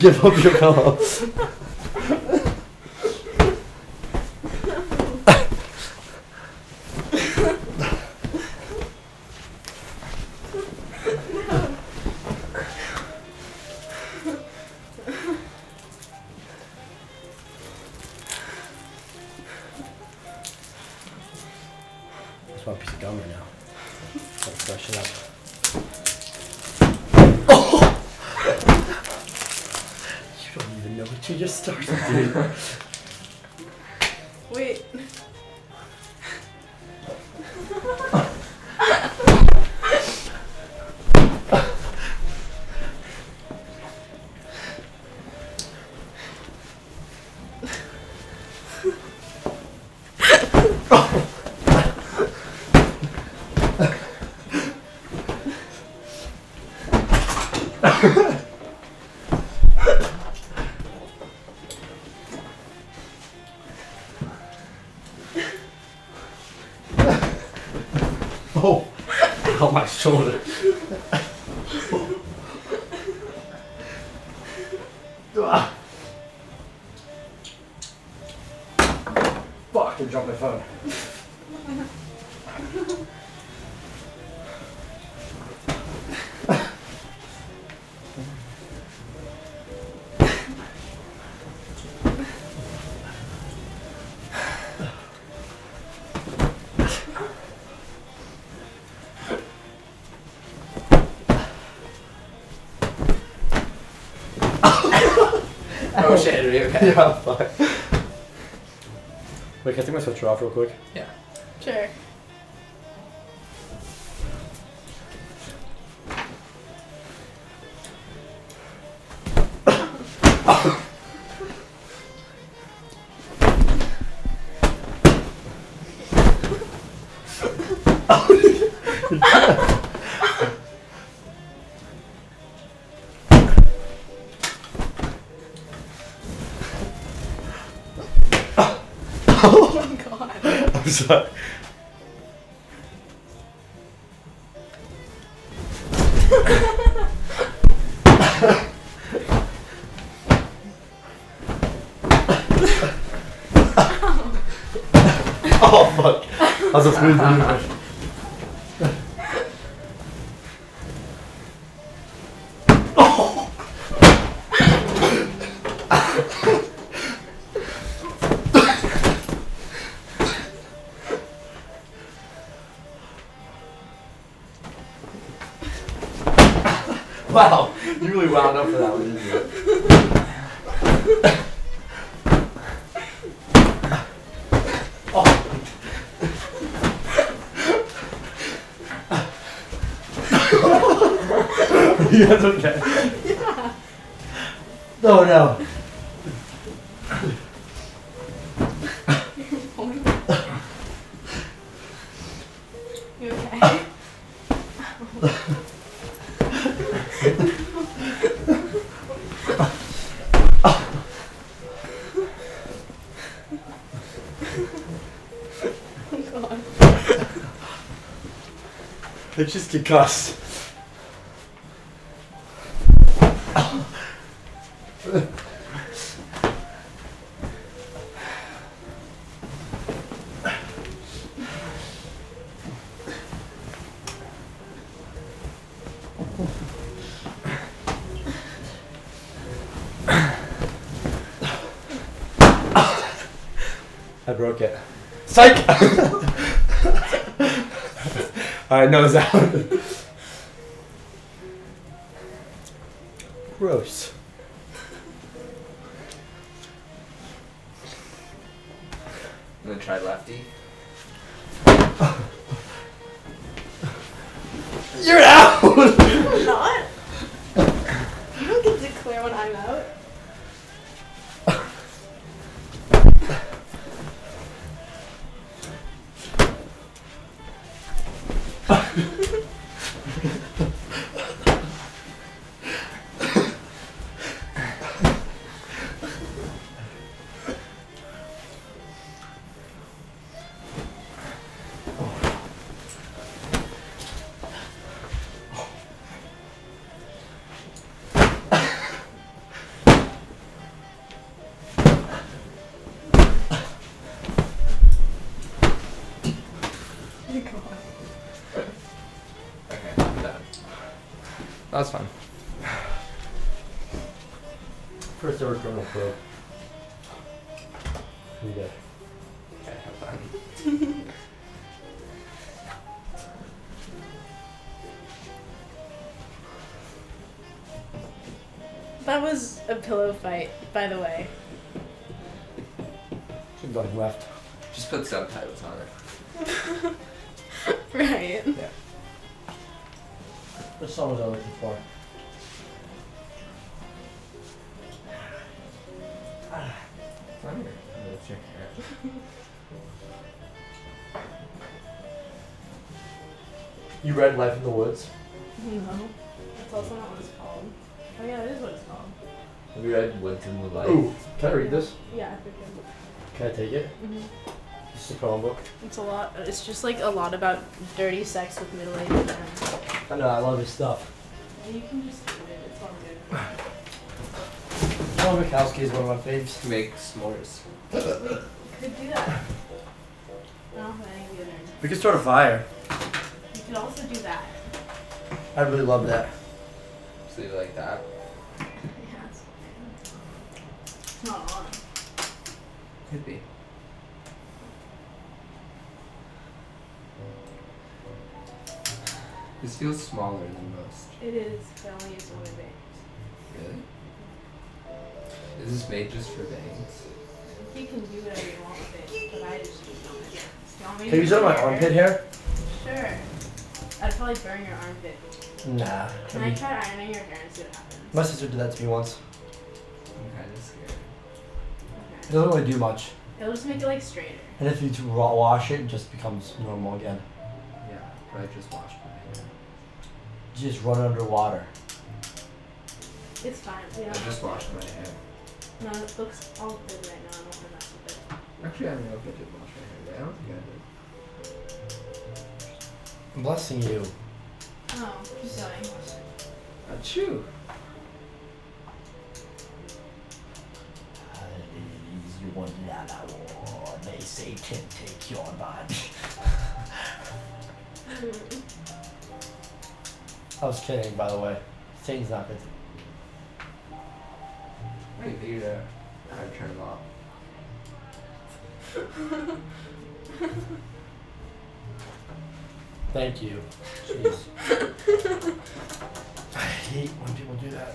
give up your pillow. Shoulder. Fuck, I dropped my phone. Shit, okay? Yeah, fuck. Wait, can I take my sweatshirt off real quick? Yeah. Sure. God. Concussed. I broke it. Psych! Alright, nose out. Pillow fight, by the way. Just like a lot about dirty sex with middle-aged men. I know, I love his stuff. You can just read it. It's all good. John Mikowski is one of my faves. Make s'mores. Could do that. I don't have any of the other. We could start a fire. You could also do that. I really love that. So you like that? Yeah, it's It's not on. Could be. This feels smaller than most. It is. It only is one bangs. Really? Is this made just for bangs? You can do whatever you want with it, but I just do not. You want me Can you do show my your armpit hair? Sure. I'd probably burn your armpit. Nah. Can I I try ironing your hair and see what happens? my sister did that to me once. I'm kind of scared. It doesn't really do much. It'll just make it like straighter. And if you to raw wash it, it just becomes normal again. Yeah, but I just washed my hair. You just run underwater. It's fine. Yeah. I just washed my hair. No, it looks all good right now. I don't want to mess with it. Actually, I don't know if I did wash my hair, but I don't think I did. I'm blessing you. Oh, keep going. Achoo! You want that They say can take your body. Mm. I was kidding, by the way. Things not good. Wait, you there. I turned it off. Thank you. Jeez. I hate when people do that.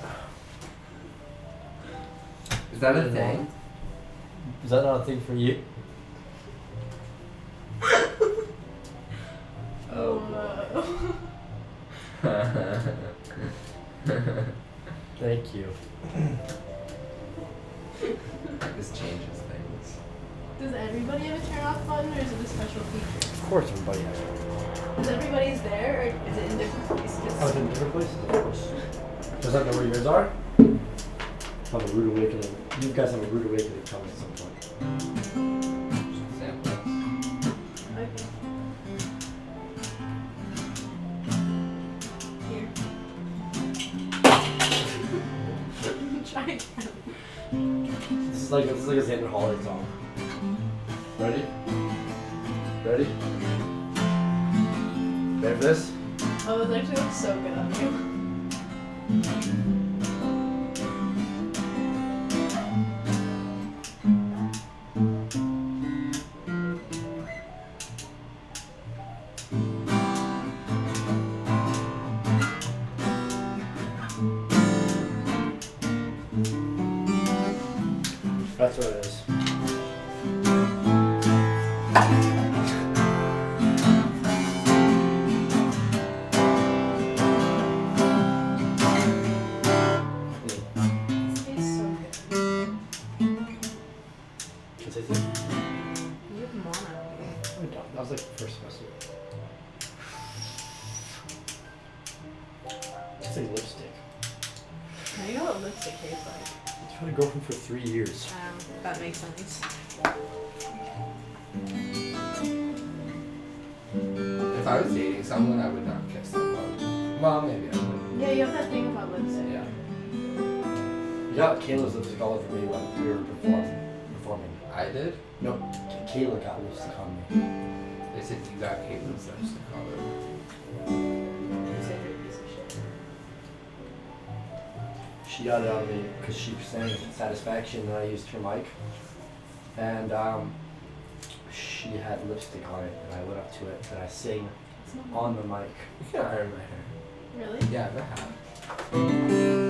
Is that a thing? Is that not a thing for you? oh, boy. Thank you. this changes things. Does everybody have a turn off button or is it a special feature? Of course, everybody has one. Is everybody's there or is it in different places? Oh, it's in different places? Of course. Does that know where yours are? Have a rude awakening. You guys have a rude awakening coming at some point. Is like is like a Xander Holiday song. Ready? Ready? Ready for this? Oh, it actually looks so good on you. Girlfriend for three years. Um, that makes sense. If I was dating someone, I would not kiss them. Well, maybe I would. Yeah, you have that thing about lipstick. Yeah. You got Kayla's lipstick all over me when we were performing. performing. I did. No, K- Kayla got lipstick on me. They said you got Caitlin's lipstick all over. You She got it on me because she sang Satisfaction and I used her mic. And um, she had lipstick on it and I went up to it and I sing on the mic. You can iron my hair. Really? Yeah, I have.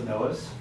Your hair the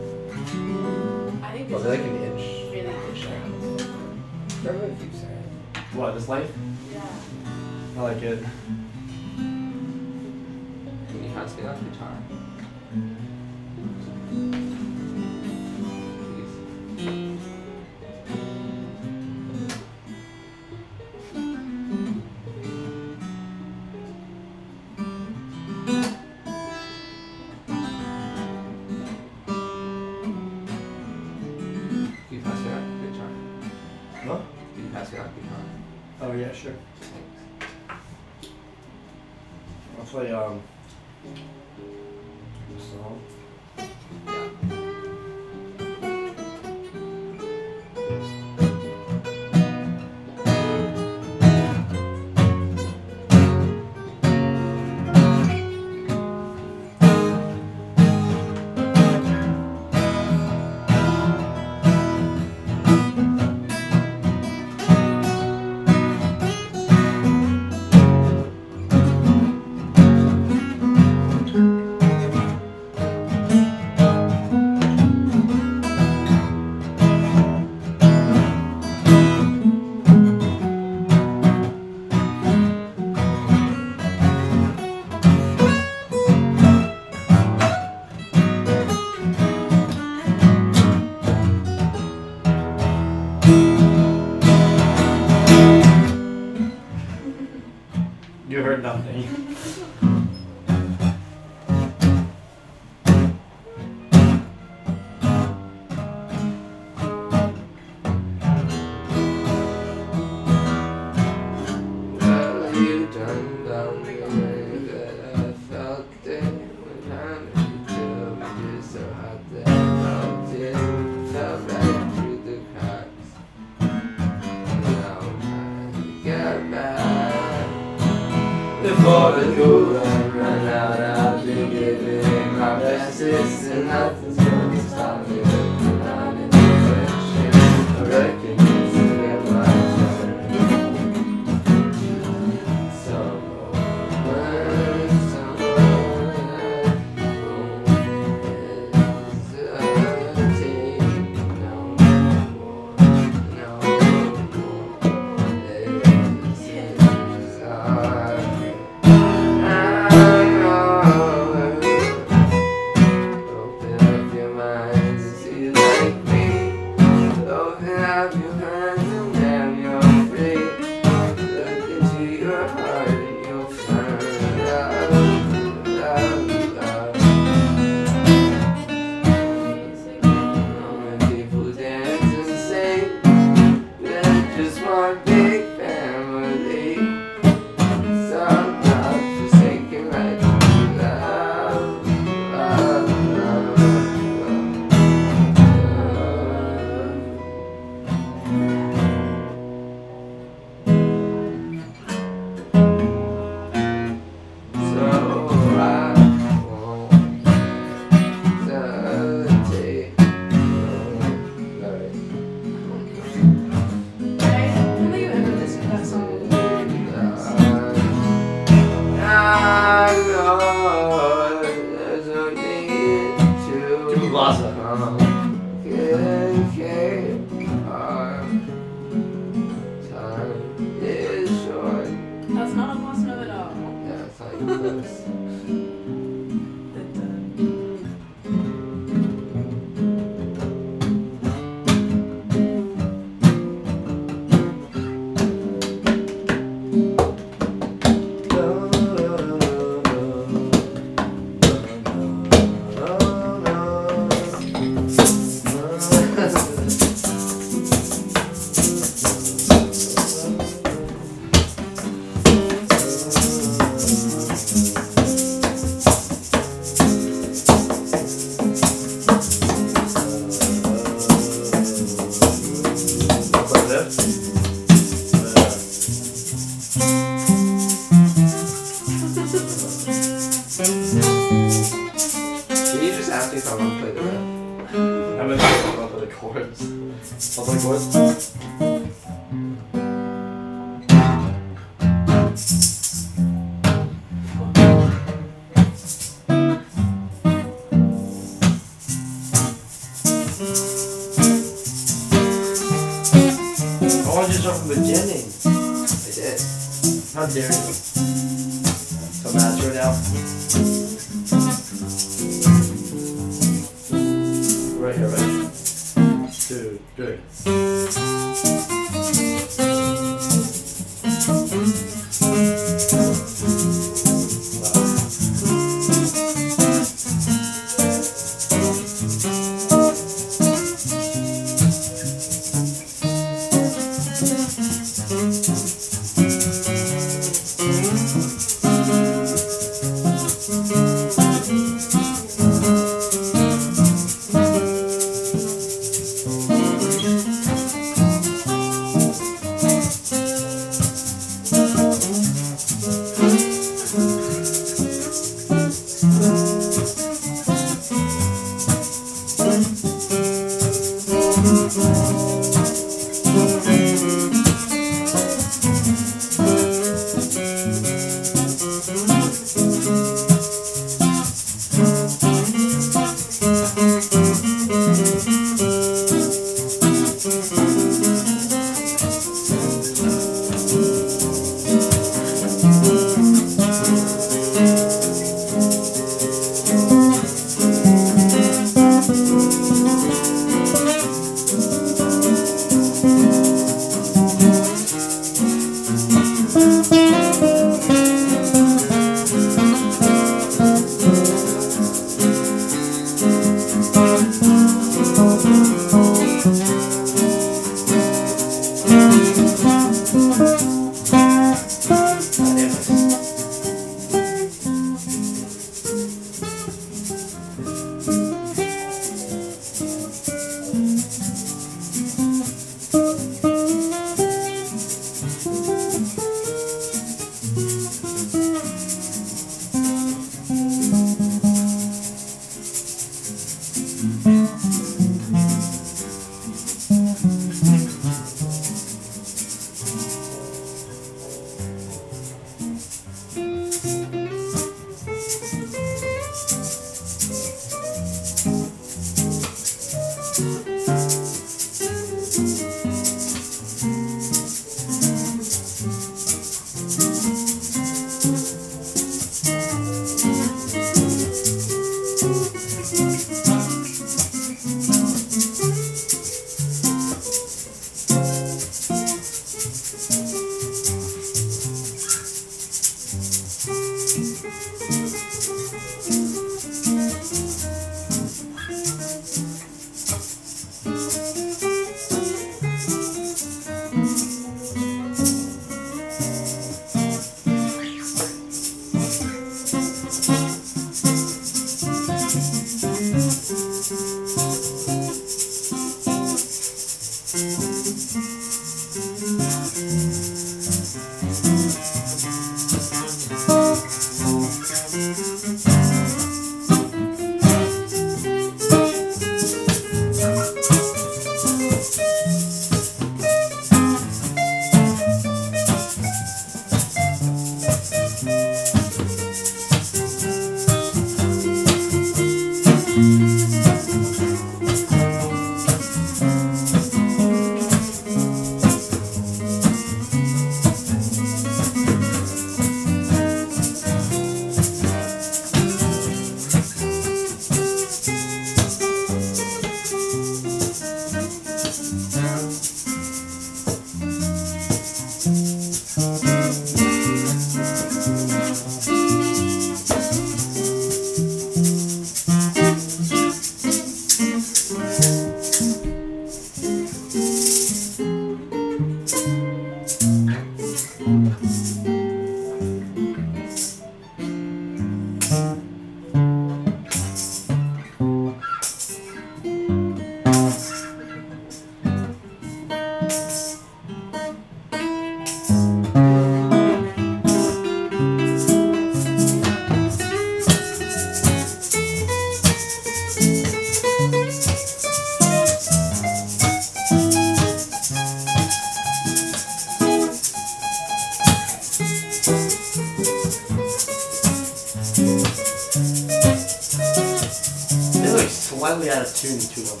sing too long.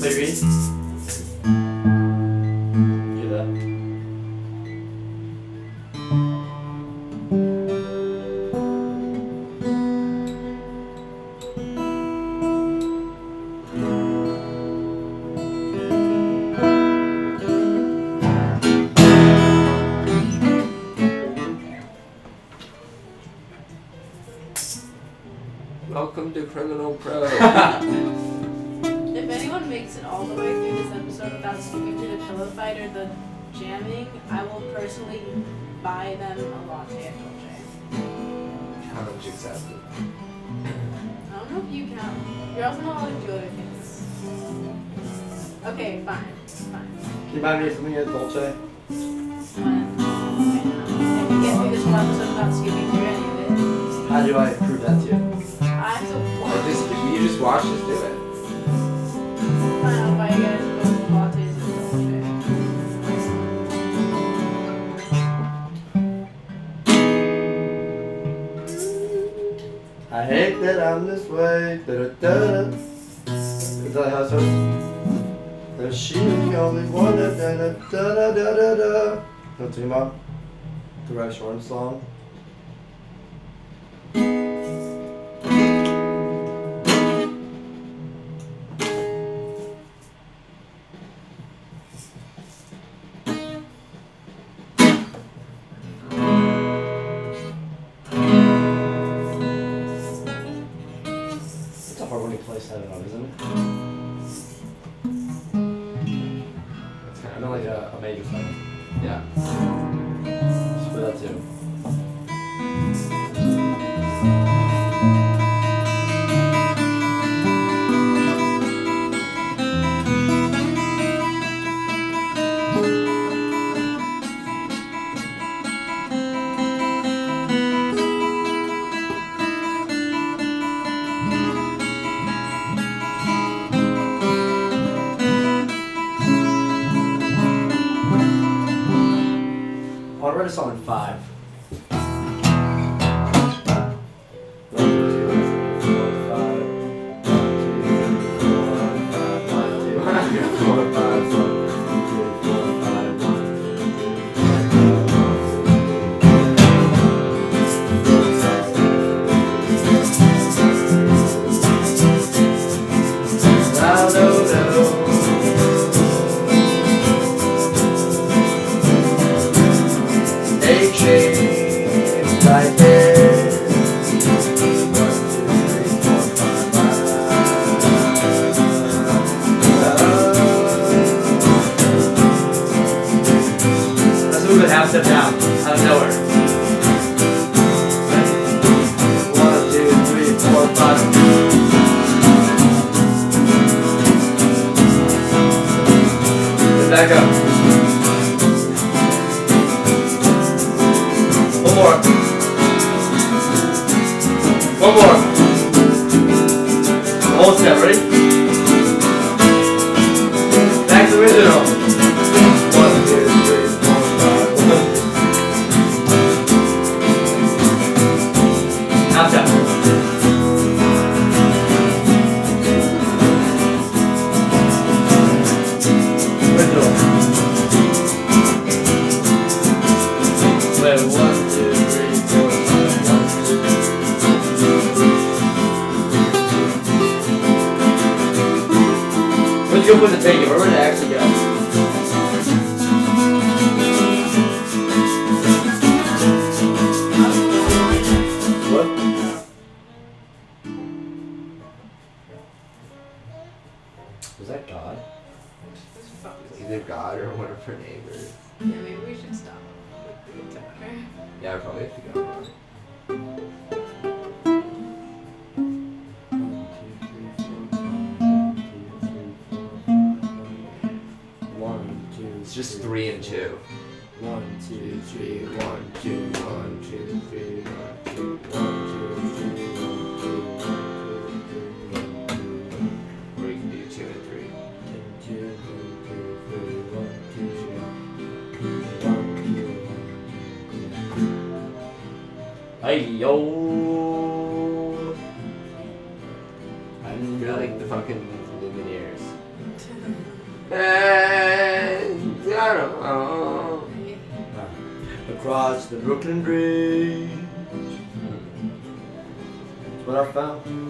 Play ready? Do that. Welcome to Criminal Pro. I don't know if you count. You're also not allowed to do other things. Okay, fine. Fine. Can you buy me something at Dolce? Fine. If you get through this one episode without skipping through any of it. How do I prove that to you? I have to watch. You just watch, just do it. Fine, I'll buy you guys. that I'm this way. Da da da da. Is that how it sounds? And she was the only one that da da da da da da. da. Don't you know? The Rex Orange song. Hey-yo! I'm like the fucking Lumineers. and, I don't know. Across the Brooklyn Bridge. That's what I found.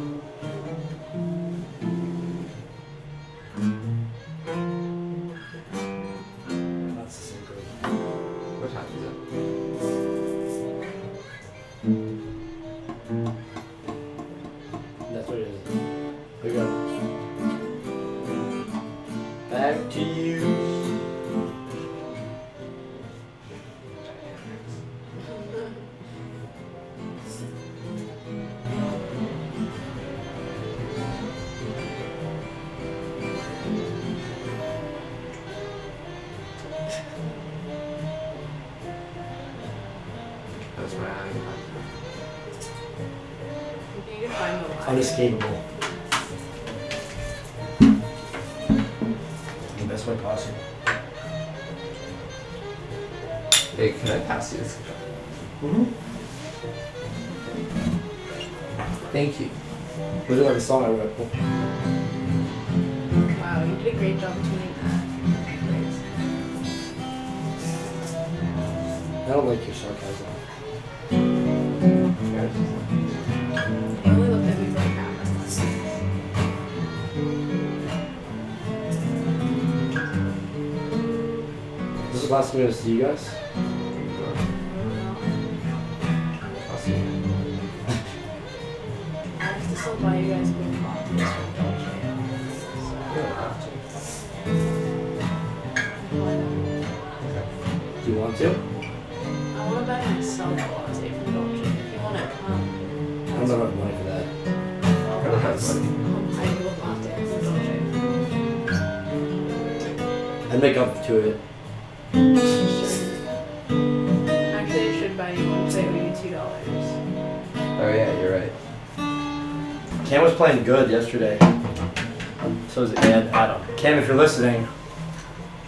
Last time I'm gonna see you guys. I'll see you. To buy you guys good coffees from Dolce. You don't have to. So, Do you want to? I want to buy myself a latte from Dolce. If you want to come, I don't have enough money for that. I don't have money. I do a latte from Dolce. I'd make up to it. Playing good yesterday. Um, so is Ed Adam. Cam, if you're listening,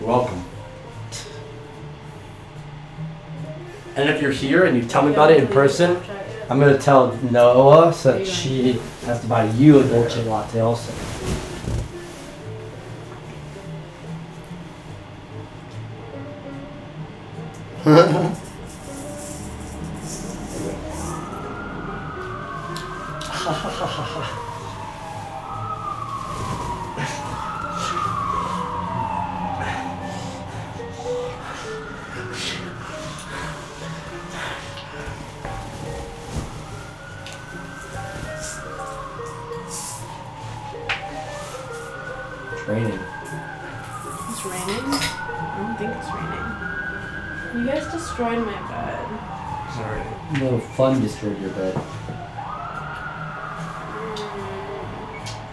you're welcome. And if you're here and you tell me about it in person, I'm gonna tell Noah so that she has to buy you a dolce latte also. Training. guys destroyed my bed. Sorry. No fun destroyed your bed,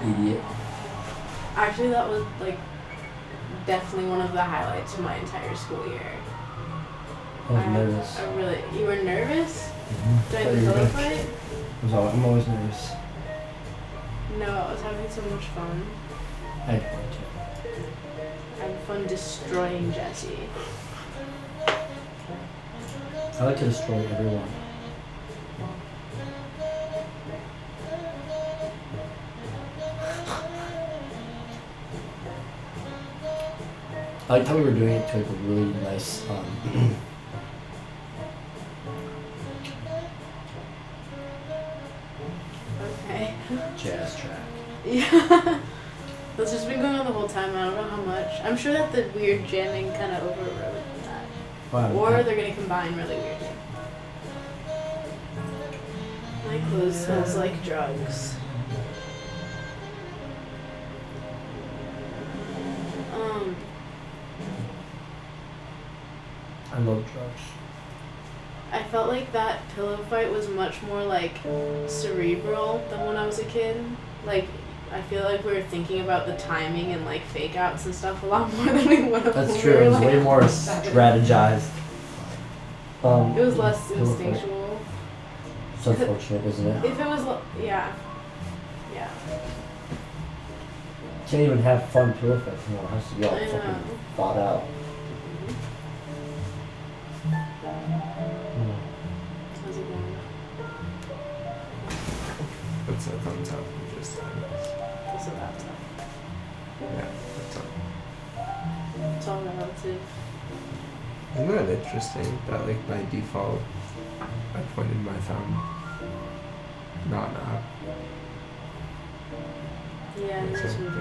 Mm. idiot. Actually, that was like definitely one of the highlights of my entire school year. I was nervous. I really. You were nervous Mhm. during Thought the you pillow fight? I was al- I'm always nervous. No, I was having so much fun. I had fun too. I had fun destroying Jesse. I like to destroy everyone. I liked how we were doing it to like a really nice um, Okay. jazz track. Yeah. That's just been going on the whole time. I don't know how much. I'm sure that the weird jamming kind of overrode Wow. Or they're gonna combine really weirdly. My clothes smells like drugs. Um, I love drugs. I felt like that pillow fight was much more like cerebral than when I was a kid. Like, I feel like we were thinking about the timing and like fake outs and stuff a lot more than we would have. That's true. We were, It was like, way more strategized. Um, It was less pillow fight. instinctual. It's unfortunate, isn't it? If it was, l- yeah, yeah. Can't even have fun pillow fights anymore. It has to be all I fucking know. thought out. Mm. How's it going? What's that thumbs up? Yeah, that's all. It's all relative. Isn't that interesting that, like, by default, I pointed my thumb, not up? Yeah, it is weird.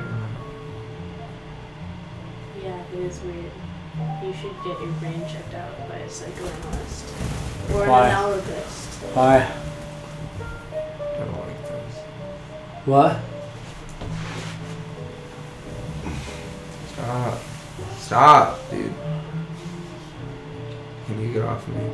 Yeah, it is weird. You should get your brain checked out by a psychoanalyst or Why? an analogist. Why? I don't like those. What? Stop. Stop, dude. Can you get off of me?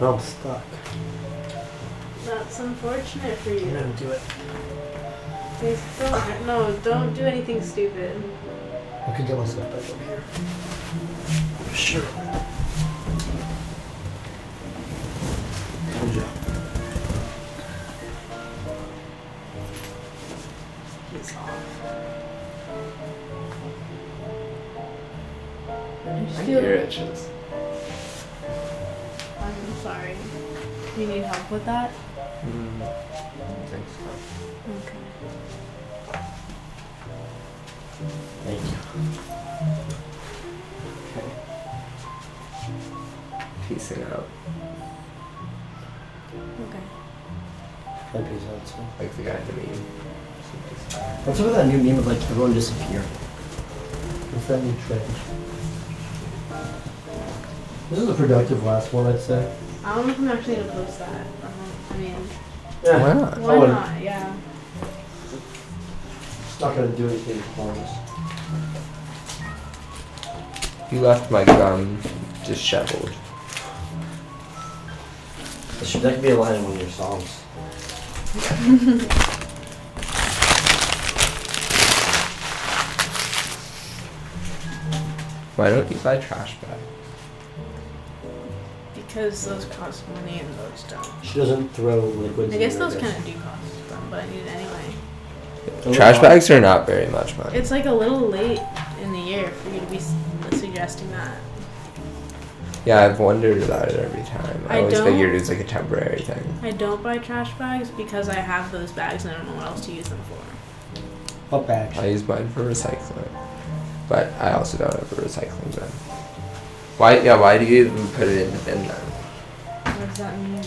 No, I'm stuck. That's unfortunate for you. gonna do it. Please don't. No, don't do anything stupid. I can get my stuff back over here. Sure. Told you. He's off. I just My itches. I'm sorry. Do you need help with that? Like the guy in the meme. What's up with that new meme of like everyone disappear? What's that new trend? This is a productive last one, I'd say. I don't know if I'm actually gonna post that. Um, I mean, Yeah. Why not? why wouldn't. not? Yeah. It's not gonna do anything harmless. You left my gum disheveled. That should that could be a line in one of your songs. Why don't you buy trash bags? Because those cost money and those don't. She doesn't throw liquids. I guess those kind of do cost them, but I need it anyway. A Trash bags are not very much money. It's like a little late in the year for you to be s- suggesting that. Yeah, I've wondered about it every time. I, I always figured it was like a temporary thing. I don't buy trash bags because I have those bags and I don't know what else to use them for. What bags? I use mine for recycling, but I also don't have a recycling bin. Why? Yeah, why do you even put it in the bin then? What does that mean?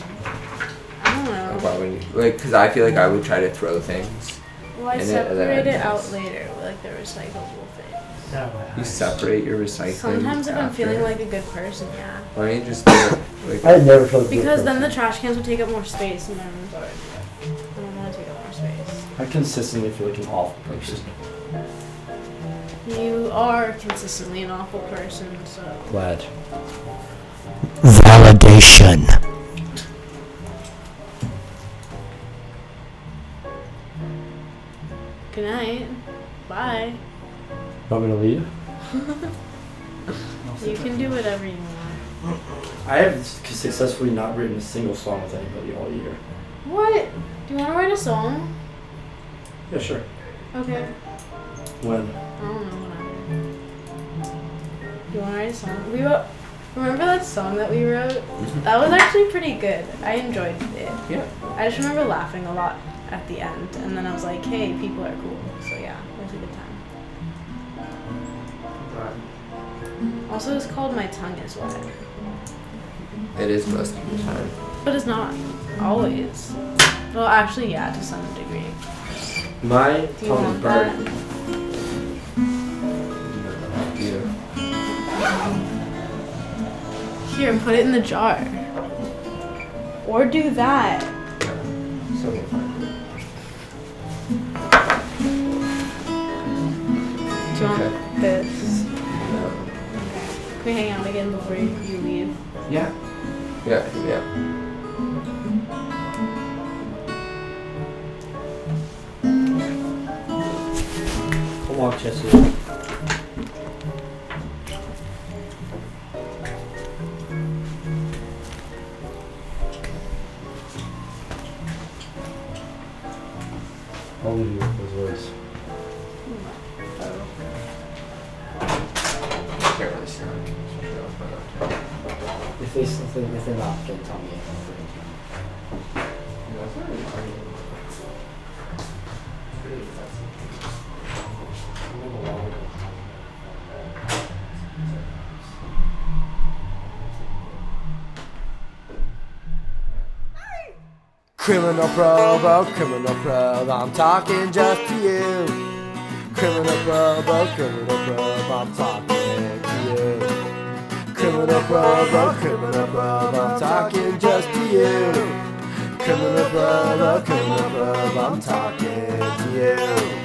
I don't know. Like, why would you, like, cause I feel like I would try to throw things. Well, I in it and then separate it out later, like the recyclable things. You separate your recycling. Sometimes if I'm after. feeling like a good person, yeah. Why don't you just do it? Like, I never felt Because then the trash cans would take up more space and my room's already good. I don't want to take up more space. I consistently feel like an awful person. You are consistently an awful person, so. Glad. Validation. Good night. Bye. Want me to leave? You can do whatever you want. I have successfully not written a single song with anybody all year. What? Do you want to write a song? Yeah, sure. Okay. When? I don't know, whatever. You want to write a song? We wrote. Remember that song that we wrote? Mm-hmm. That was actually pretty good. I enjoyed it. Yeah. I just remember laughing a lot at the end, and then I was like, "Hey, people are cool." So yeah, Also, it's called "My Tongue Is Wet," It is most of the time. but it's not always. Well, actually, yeah, to some degree. My Do you tongue is that? burnt. Yeah. Here, put it in the jar. Or do that. So we'll find it. Do you want Okay. This? No. Can we hang out again before you you leave? Yeah. Yeah. Yeah. Come on, Jesse. I'll It's really messy. Criminal probe, oh criminal probe, I'm talking just to you. Criminal probe, oh criminal probe, I'm talking to you. Criminal oh criminal probe, I'm talking just to you. Criminal oh criminal probe, I'm talking to you.